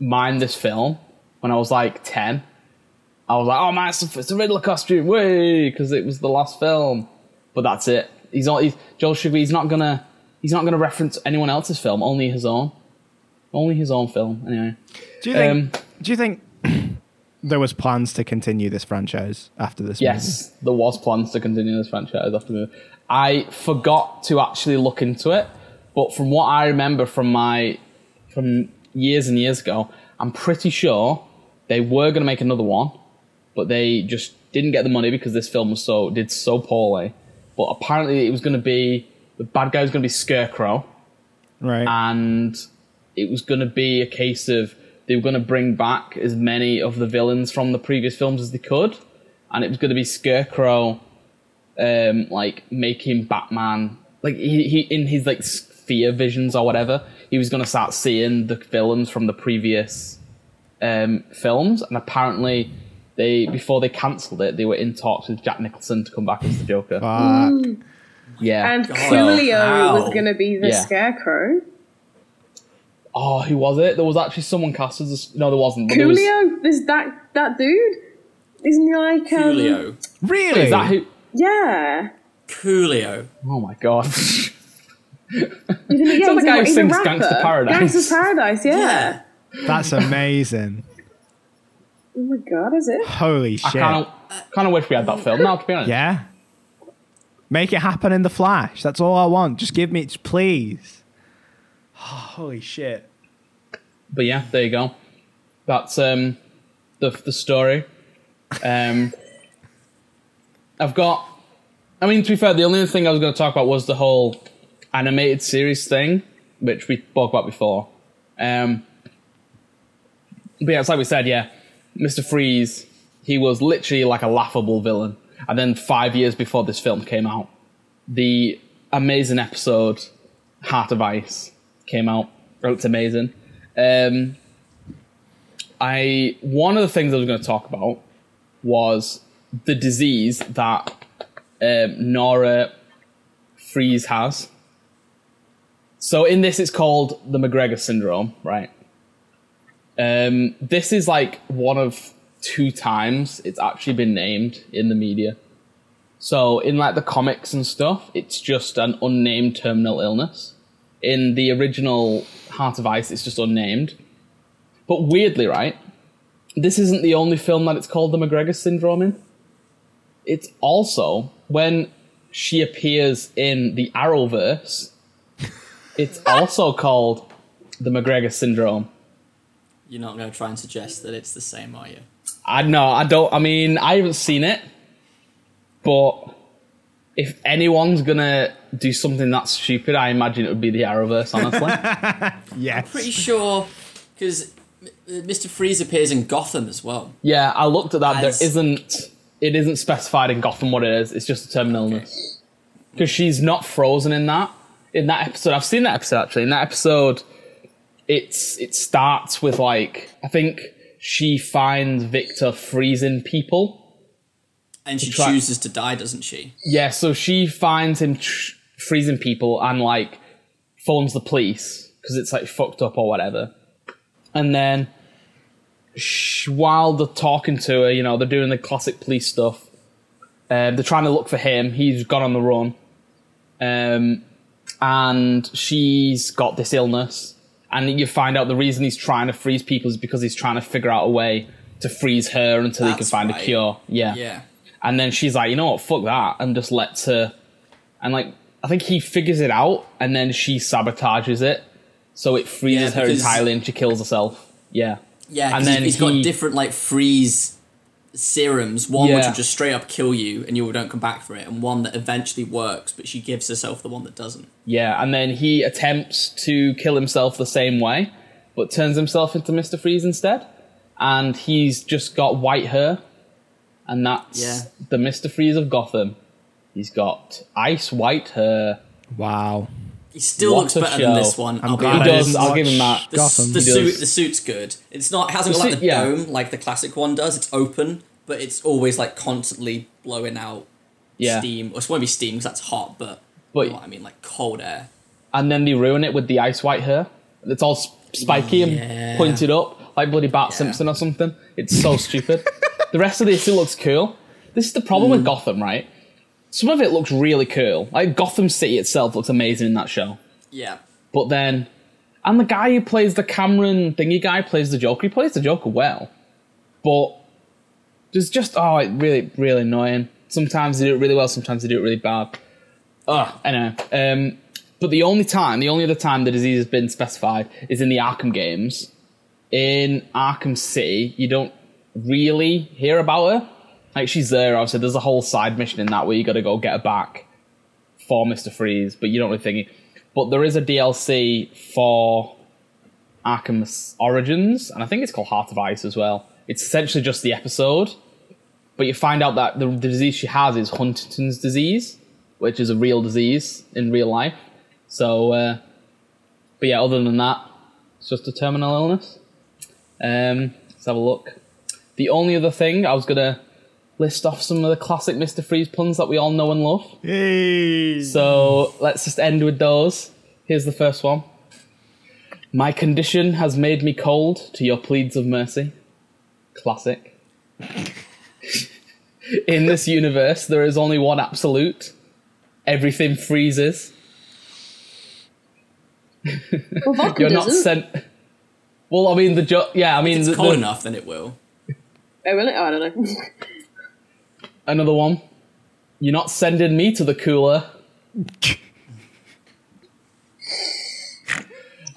Speaker 3: mind this film, when I was like 10, I was like, oh man, it's a, it's a Riddler costume, way, because it was the last film. But that's it. He's not, he's, Joel Schumacher, he's not gonna, he's not gonna reference anyone else's film, only his own. Only his own film, anyway.
Speaker 1: Do you think?
Speaker 3: Um,
Speaker 1: do you think there was plans to continue this franchise after this?
Speaker 3: Yes, there was plans to continue this franchise after the movie. I forgot to actually look into it, but from what I remember from my from years and years ago, I'm pretty sure they were going to make another one, but they just didn't get the money because this film was so did so poorly. But apparently, it was going to be the bad guy was going to be Scarecrow,
Speaker 1: Right.
Speaker 3: and it was going to be a case of they were going to bring back as many of the villains from the previous films as they could, and it was going to be Scarecrow, um, like making Batman like he, he in his like sphere visions or whatever. He was going to start seeing the villains from the previous um, films, and apparently. They before they cancelled it, they were in talks with Jack Nicholson to come back as the Joker.
Speaker 1: Fuck.
Speaker 3: yeah,
Speaker 2: And
Speaker 3: So-
Speaker 2: Coolio
Speaker 4: how?
Speaker 2: was going to be the
Speaker 3: Yeah.
Speaker 2: Scarecrow.
Speaker 3: Oh, who was it? There was actually someone cast as a, no, there wasn't. but there was-
Speaker 2: Coolio? Is that that dude? Isn't he like um,
Speaker 4: Coolio.
Speaker 1: Really?
Speaker 3: Is that who?
Speaker 2: Yeah.
Speaker 4: Coolio.
Speaker 3: Oh my god.
Speaker 2: Isn't he? Yeah,
Speaker 3: that the
Speaker 2: he's
Speaker 3: guy
Speaker 2: a,
Speaker 3: who
Speaker 2: he's
Speaker 3: sings
Speaker 2: a rapper.
Speaker 3: Gangsta Paradise?
Speaker 2: Gangsta Paradise, yeah.
Speaker 4: Yeah.
Speaker 1: That's amazing.
Speaker 2: Oh my god, is it?
Speaker 1: Holy
Speaker 3: I
Speaker 1: shit.
Speaker 3: kind of kind of wish we had that film. now, to be honest.
Speaker 1: Yeah. Make it happen in the Flash. That's all I want. Just give me, please. holy shit.
Speaker 3: But yeah, there you go. That's um the the story. Um, I've got. I mean, to be fair, the only thing I was going to talk about was the whole animated series thing, which we spoke about before. Um, but yeah, it's like we said, yeah, Mr. Freeze, he was literally like a laughable villain. And then five years before this film came out, the amazing episode Heart of Ice came out. It's amazing. Um, I one of the things I was going to talk about was the disease that um, Nora Fries has. So in this, it's called the McGregor syndrome, right? Um, this is like one of two times it's actually been named in the media. So in like the comics and stuff, it's just an unnamed terminal illness. In the original Heart of Ice, it's just unnamed. But weirdly, right, this isn't the only film that it's called the McGregor syndrome in. It's also when she appears in the Arrowverse, it's also called the McGregor syndrome.
Speaker 4: You're not going to try and suggest that it's the same, are you?
Speaker 3: I know, I don't, I mean, I haven't seen it, but if anyone's gonna do something that stupid, I imagine it would be the Arrowverse, honestly.
Speaker 1: Yes.
Speaker 4: Pretty sure, because Mr. Uh, Freeze appears in Gotham as well.
Speaker 3: yeah, I looked at that.
Speaker 4: As-
Speaker 3: There isn't, it isn't specified in Gotham what it is. It's just a terminal illness. Because she's not frozen in that. In that episode, I've seen that episode actually. In that episode, it's it starts with like I think she finds Victor freezing people.
Speaker 4: And she
Speaker 3: try-
Speaker 4: chooses to die, doesn't she?
Speaker 3: Yeah, so she finds him tr- freezing people and like phones the police because it's like fucked up or whatever. And then sh- while they're talking to her, you know, they're doing the classic police stuff. Um, they're trying to look for him. He's gone on the run. Um, and she's got this illness. And you find out the reason he's trying to freeze people is because he's trying to figure out a way to freeze her until he can
Speaker 4: That's
Speaker 3: find a
Speaker 4: right.
Speaker 3: cure.
Speaker 4: Yeah.
Speaker 3: And then she's like, you know what, fuck that, and just lets her. And like, I think he figures it out, and then she sabotages it, so it freezes
Speaker 4: Yeah,
Speaker 3: her entirely, and she kills herself. Yeah.
Speaker 4: Yeah,
Speaker 3: And then
Speaker 4: he's
Speaker 3: he-
Speaker 4: got different like freeze serums. One which will just straight up kill you and you don't come back for it, and one that eventually works, but she gives herself the one that doesn't.
Speaker 3: Yeah, and then he attempts to kill himself the same way, but turns himself into Mr. Freeze instead. And he's just got white hair, and that's
Speaker 4: Yeah.
Speaker 3: the Mr. Freeze of Gotham. He's got ice white hair.
Speaker 1: Wow.
Speaker 4: He still
Speaker 3: What
Speaker 4: looks
Speaker 3: a
Speaker 4: better than this one.
Speaker 1: I'm
Speaker 4: I'll
Speaker 1: glad
Speaker 3: He does. I'll give him that.
Speaker 4: The,
Speaker 1: Gotham.
Speaker 4: the
Speaker 3: He
Speaker 4: suit,
Speaker 3: does.
Speaker 4: the suit's good. It's not. It hasn't
Speaker 3: The
Speaker 4: got like the
Speaker 3: yeah.
Speaker 4: dome like the classic one does. It's open, but it's always like constantly blowing out
Speaker 3: Yeah.
Speaker 4: steam. Or it won't be steam because that's hot, but,
Speaker 3: But-
Speaker 4: you know what I mean, like cold air.
Speaker 3: And then they ruin it with the ice white hair. It's all spiky
Speaker 4: Yeah.
Speaker 3: and pointed up, like bloody Bart Simpson or something. It's so stupid. the rest of this still looks cool. This is the problem
Speaker 4: Mm.
Speaker 3: with Gotham, right? Some of it looks really cool. Like Gotham City itself looks amazing in that show.
Speaker 4: Yeah.
Speaker 3: But then, and the guy who plays the Cameron thingy guy plays the Joker. He plays the Joker well, but there's just oh, it really, really annoying. Sometimes they do it really well. Sometimes they do it really bad. Ugh. Anyway, um, but the only time, the only other time the disease has been specified is in the Arkham games. In Arkham City, you don't really hear about her. Like she's there. Obviously, there's a whole side mission in that where you got to go get her back for Mister Freeze, but you don't really think. But there is a DLC for Arkham Origins, and I think it's called Heart of Ice as well. It's essentially just the episode, but you find out that the, the disease she has is Huntington's disease, which is a real disease in real life. So, uh, but yeah, other than that, it's just a terminal illness. Um, let's have a look. The only other thing I was gonna list off some of the classic Mister Freeze puns that we all know and love.
Speaker 1: Hey.
Speaker 3: So let's just end with those. Here's the first one. My condition has made me cold to your pleads of mercy. Classic. In this universe, there is only one absolute. Everything freezes.
Speaker 2: Well,
Speaker 3: You're not
Speaker 2: doesn't.
Speaker 3: sent. Well, I mean the jo- yeah, I mean
Speaker 4: It's
Speaker 3: the,
Speaker 4: cold
Speaker 3: the-
Speaker 4: enough, then it will.
Speaker 2: oh, really? Oh, I don't know.
Speaker 3: another one. You're not sending me to the cooler.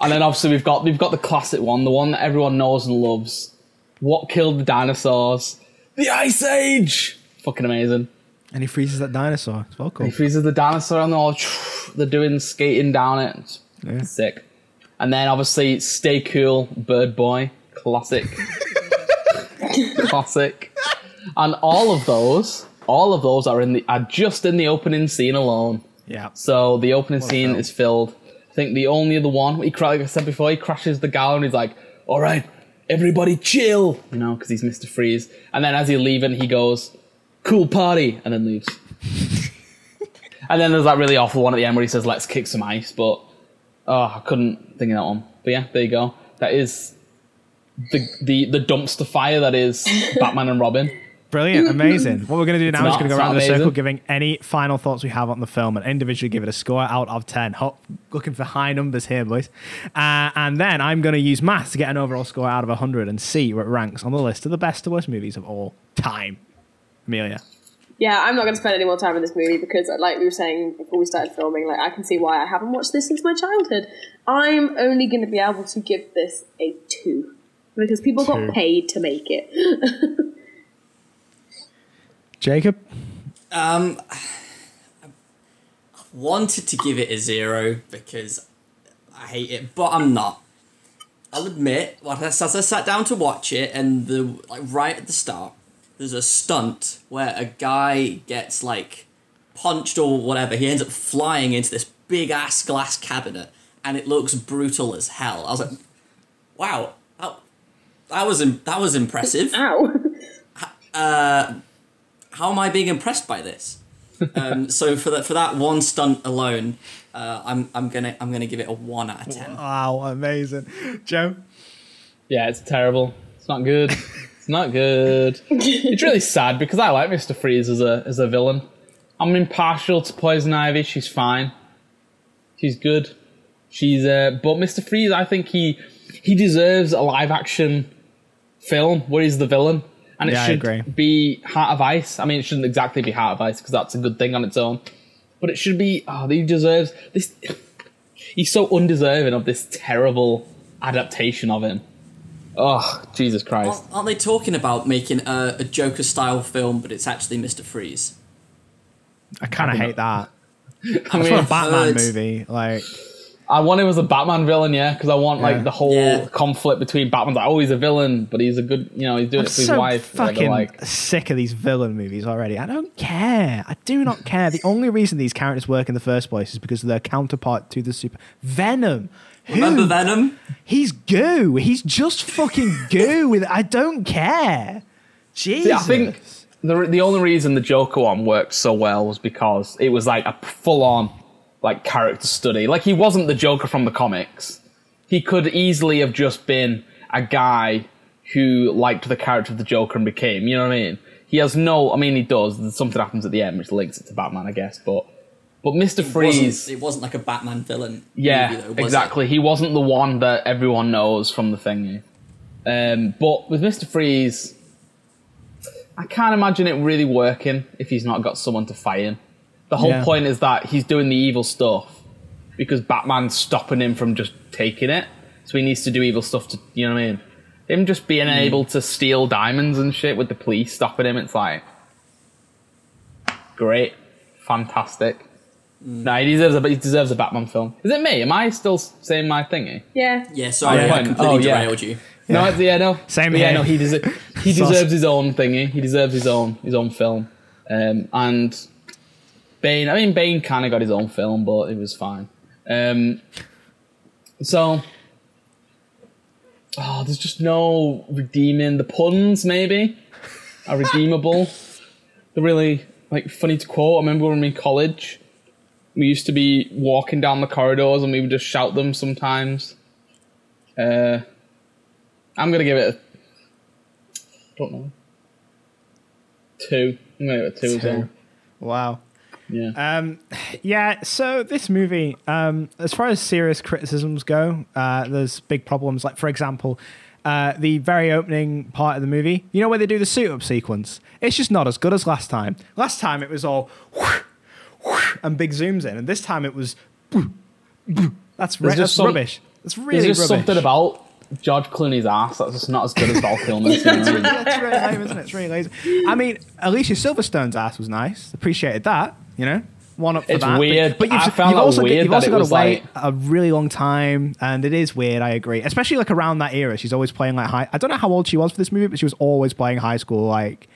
Speaker 3: and then obviously we've got we've got the classic one, the one that everyone knows and loves. What killed the dinosaurs? The Ice Age. Fucking amazing.
Speaker 1: And he freezes that dinosaur. It's well cool.
Speaker 3: He freezes the dinosaur and they're all they're doing skating down it. It's
Speaker 1: Yeah.
Speaker 3: Sick. And then obviously Stay Cool, Bird Boy, classic. classic. And all of those, all of those are in the are just in the opening scene alone.
Speaker 1: Yeah.
Speaker 3: So the opening
Speaker 1: a
Speaker 3: scene is filled. I think the only other one, he like I said before, he crashes the gala and he's like, "All right, everybody chill," you know, because he's Mister Freeze. And then as he's leaving, he goes, "Cool party," and then leaves. and then there's that really awful one at the end where he says, "Let's kick some ice," but oh, I couldn't think of that one. But yeah, there you go. That is the the the dumpster fire that is Batman and Robin.
Speaker 1: Brilliant, amazing. What we're going to do now is
Speaker 3: not-
Speaker 1: going to go around
Speaker 3: not
Speaker 1: the circle, giving any final thoughts we have on the film and individually give it a score out of 10. Ho- looking for high numbers here, boys. Uh, and then I'm going to use maths to get an overall score out of 100 and see where it ranks on the list of the best to worst movies of all time. Amelia.
Speaker 2: Yeah, I'm not going to spend any more time in this movie because, like we were saying before we started filming, like I can see why I haven't watched this since my childhood. I'm only going to be able to give this a two because people
Speaker 1: Two.
Speaker 2: got paid to make it.
Speaker 1: Jacob?
Speaker 4: Um, I wanted to give it a zero because I hate it, but I'm not. I'll admit, as as I sat down to watch it, and the like right at the start, there's a stunt where a guy gets like punched or whatever. He ends up flying into this big ass glass cabinet, and it looks brutal as hell. I was like, wow, that, that was im- that was impressive
Speaker 2: Ow.
Speaker 4: How am I being impressed by this? um, so for that for that one stunt alone, uh, I'm I'm gonna I'm gonna give it a one out of ten.
Speaker 1: Wow, amazing. Joe?
Speaker 3: Yeah, it's terrible. It's not good. It's not good. it's really sad because I like Mister Freeze as a as a villain. I'm impartial to Poison Ivy. She's fine. She's good. She's uh, but Mister Freeze, I think he he deserves a live action film where he's the villain. And it
Speaker 1: Yeah, I
Speaker 3: should
Speaker 1: agree.
Speaker 3: be Heart of Ice. I mean, it shouldn't exactly be Heart of Ice because that's a good thing on its own, but it should be. Oh, he deserves this. He's so undeserving of this terrible adaptation of him. Oh, Jesus Christ!
Speaker 4: Aren't, aren't they talking about making a, a Joker style film, but it's actually Mister Freeze?
Speaker 1: I kind of hate that.
Speaker 3: I
Speaker 1: It's
Speaker 3: mean,
Speaker 1: not a Batman
Speaker 4: Birds.
Speaker 1: movie. Like,
Speaker 3: I want him as a Batman villain, yeah, because I want
Speaker 1: Yeah.
Speaker 3: like the whole
Speaker 4: Yeah.
Speaker 3: conflict between Batman's like, oh, he's a villain, but he's a good, you know, he's doing
Speaker 1: I'm
Speaker 3: it for his wife. whatever,
Speaker 1: fucking
Speaker 3: like,
Speaker 1: sick of these villain movies already. I don't care. I do not care. The only reason these characters work in the first place is because of their counterpart to the super Venom. Who?
Speaker 4: Remember Venom?
Speaker 1: He's goo. He's just fucking goo. With I don't care. Jesus.
Speaker 3: See, I think the the only reason the Joker one worked so well was because it was like a full on like character study. Like he wasn't the Joker from the comics. He could easily have just been a guy who liked the character of the Joker and became. You know what I mean? He has no. I mean, he does. Something happens at the end which links it to Batman, I guess. But but Mister Freeze.
Speaker 4: wasn't, it wasn't like a Batman villain.
Speaker 3: Yeah,
Speaker 4: movie, though, was it?
Speaker 3: exactly. He wasn't the one that everyone knows from the thingy. Um, but with Mister Freeze, I can't imagine it really working if he's not got someone to fight him. The whole
Speaker 1: Yeah.
Speaker 3: point is that he's doing the evil stuff because Batman's stopping him from just taking it. So he needs to do evil stuff to, you know what I mean? Him just being
Speaker 4: Hmm.
Speaker 3: able to steal diamonds and shit with the police stopping him, it's like great, fantastic.
Speaker 4: Hmm.
Speaker 3: No, he deserves a he deserves a Batman film. Is it me? Am I still saying my thingy?
Speaker 2: Yeah.
Speaker 4: Yeah, sorry,
Speaker 3: Oh,
Speaker 4: I completely
Speaker 3: Oh, yeah.
Speaker 4: derailed you.
Speaker 3: No, it's, yeah, no,
Speaker 1: Same
Speaker 3: yeah,
Speaker 1: here.
Speaker 3: no. He deserves he deserves his own thingy. He deserves his own his own film. Um, and Bane, I mean, Bane kind of got his own film, but it was fine. Um, so, oh, there's just no redeeming the puns. Maybe are redeemable. They're really like funny to quote. I remember when we were in college, we used to be walking down the corridors and we would just shout them sometimes. Uh, I'm gonna give it a. Don't know. Two. I'm gonna give it a two, as well.
Speaker 1: wow.
Speaker 3: Yeah.
Speaker 1: Um, yeah, so this movie, um, as far as serious criticisms go, uh, there's big problems. Like, for example, uh, the very opening part of the movie, you know where they do the suit up sequence? It's just not as good as last time. Last time it was all whoosh, whoosh, and big zooms in, and this time it was. That's,
Speaker 3: There's
Speaker 1: re- that's
Speaker 3: some-
Speaker 1: rubbish. That's
Speaker 3: There's
Speaker 1: really
Speaker 3: just
Speaker 1: rubbish.
Speaker 3: something about George Clooney's ass that's just not as good as Val Kilmer's. you know what I mean?
Speaker 1: That's really lame, isn't it? It's really lazy. I mean, Alicia Silverstone's ass was nice. Appreciated that. You know, one up for
Speaker 3: It's
Speaker 1: that. But-
Speaker 3: weird.
Speaker 1: but, you've,
Speaker 3: I found
Speaker 1: you've also,
Speaker 3: weird
Speaker 1: you've also got to wait
Speaker 3: like-
Speaker 1: a really long time, and it is weird. I agree, especially like around that era. She's always playing like high. I don't know how old she was for this movie, but she was always playing high school like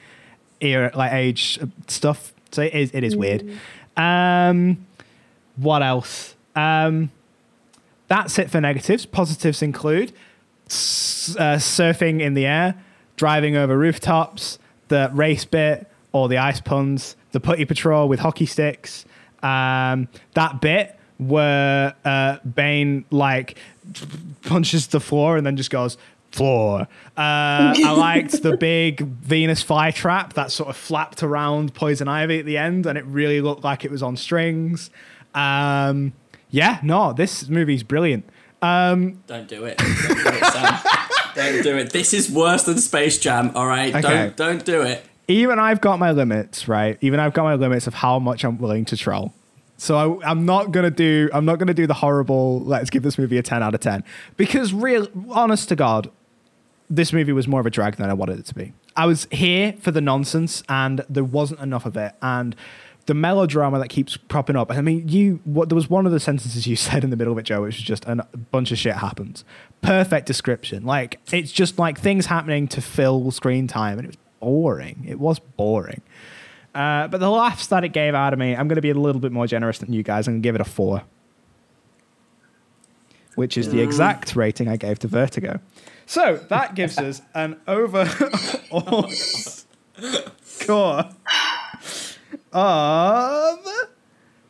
Speaker 1: era, like age uh, stuff. So it is. It is weird. Um, what else? Um, that's it for negatives. Positives include s- uh, surfing in the air, driving over rooftops, the race bit, or the ice puns, the putty patrol with hockey sticks. Um, that bit where uh, Bane like punches the floor and then just goes floor. Uh, I liked the big Venus flytrap that sort of flapped around Poison Ivy at the end, and it really looked like it was on strings. Um, yeah, no, this movie's brilliant. Um,
Speaker 4: Don't do it. Don't do it, Sam. don't do it. This is worse than Space Jam, alright?
Speaker 1: Okay.
Speaker 4: Don't don't do it.
Speaker 1: even I've got my limits, right? Even I've got my limits of how much I'm willing to troll. So I, I'm not gonna do. I'm not gonna do the horrible. Let's give this movie a ten out of ten because, real, honest to God, this movie was more of a drag than I wanted it to be. I was here for the nonsense, and there wasn't enough of it. And the melodrama that keeps propping up. I mean, you. What there was one of the sentences you said in the middle of it, Joe, which was just a bunch of shit happens. Perfect description. Like it's just like things happening to fill screen time, and it was boring. It was boring. Uh, but the laughs that it gave out of me, I'm going to be a little bit more generous than you guys. I'm going to give it a four, which is the exact rating I gave to Vertigo. So that gives us an over score of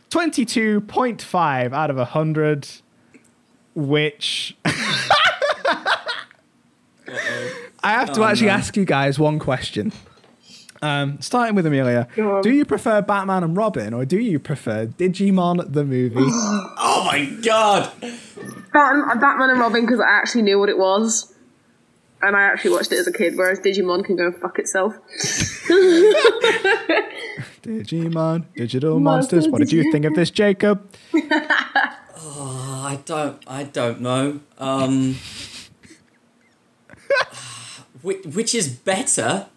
Speaker 1: 22.5 out of 100, which I have to
Speaker 4: Oh,
Speaker 1: actually
Speaker 4: no.
Speaker 1: ask you guys one question. Um, starting with Amelia, do you prefer Batman and Robin or do you prefer Digimon the movie?
Speaker 4: Oh my god!
Speaker 2: Batman, Batman and Robin because I actually knew what it was. And I actually watched it as a kid, whereas Digimon can go fuck itself.
Speaker 1: Digimon, digital monsters. What did you think of this, Jacob?
Speaker 4: Oh, I don't. I don't know. Um, which, which is better,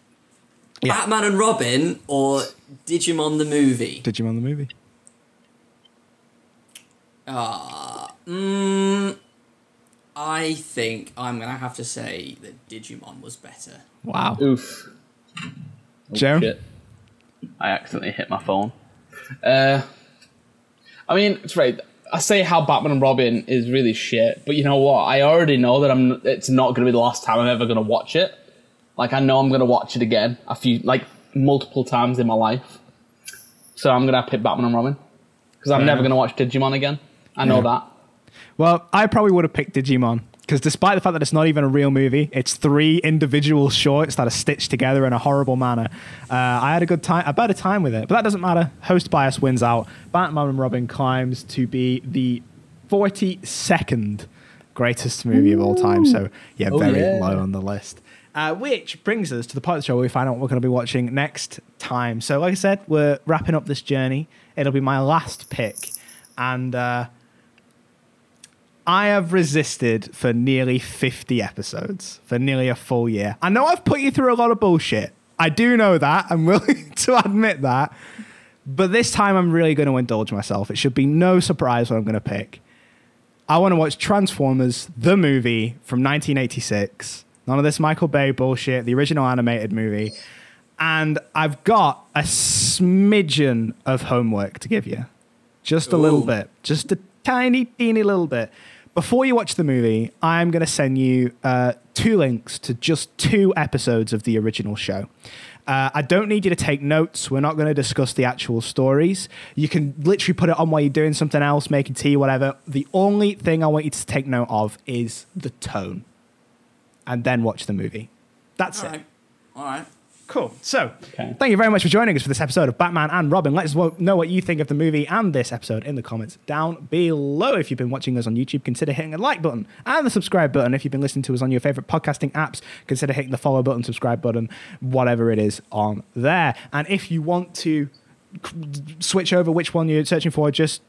Speaker 1: Yeah.
Speaker 4: Batman and Robin or Digimon the movie?
Speaker 1: Digimon the movie.
Speaker 4: Ah, mm, I think I'm gonna have to say that Digimon was better.
Speaker 1: Wow.
Speaker 3: Oof. Oh,
Speaker 1: Joe?
Speaker 3: shit. I accidentally hit my phone. Uh, I mean, it's right. I say how Batman and Robin is really shit, but you know what? I already know that I'm. It's not going to be the last time I'm ever going to watch it. Like I know I'm going to watch it again a few, like multiple times in my life. So I'm going to pick Batman and Robin because I'm
Speaker 1: Fair
Speaker 3: never going to watch Digimon again. I know
Speaker 1: Yeah.
Speaker 3: that.
Speaker 1: Well, I probably would have picked Digimon because despite the fact that it's not even a real movie, it's three individual shorts that are stitched together in a horrible manner. Uh, I had a good time, a better time with it, but that doesn't matter. Host bias wins out. Batman and Robin climbs to be the 42nd greatest movie of all time. So, yeah,
Speaker 3: Oh,
Speaker 1: very
Speaker 3: yeah.
Speaker 1: low on the list. Uh, which brings us to the part of the show where we find out what we're going to be watching next time. So, like I said, we're wrapping up this journey. It'll be my last pick. And uh, I have resisted for nearly 50 episodes, for nearly a full year. I know I've put you through a lot of bullshit. I do know that. I'm willing to admit that. But this time I'm really going to indulge myself. It should be no surprise what I'm going to pick. I want to watch Transformers, the movie from 1986. None of this Michael Bay bullshit, the original animated movie. And I've got a smidgen of homework to give you. Just a little bit. Just a tiny, teeny little bit. Before you watch the movie, I'm going to send you uh, two links to just two episodes of the original show. Uh, I don't need you to take notes. We're not going to discuss the actual stories. You can literally put it on while you're doing something else, making tea, whatever. The only thing I want you to take note of is the tone. And then watch the movie. That's
Speaker 4: All
Speaker 1: it.
Speaker 4: right, all right.
Speaker 1: Cool. So,
Speaker 3: Okay.
Speaker 1: thank you very much for joining us for this episode of Batman and Robin. Let us know what you think of the movie and this episode in the comments down below. If you've been watching us on YouTube, consider hitting the like button and the subscribe button. If you've been listening to us on your favorite podcasting apps, consider hitting the follow button, subscribe button, whatever it is on there. And if you want to switch over which one you're searching for, just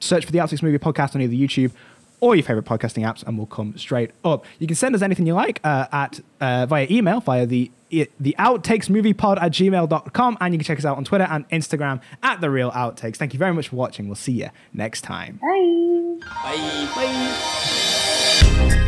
Speaker 1: search for the Outtakes Movie Podcast on either YouTube or your favorite podcasting apps, and we'll come straight up. You can send us anything you like uh, at uh, via email via the the outtakes movie pod at gmail.com and you can check us out on twitter and instagram at the real outtakes thank you very much for watching we'll see you next time
Speaker 2: Bye.
Speaker 4: Bye.
Speaker 1: Bye.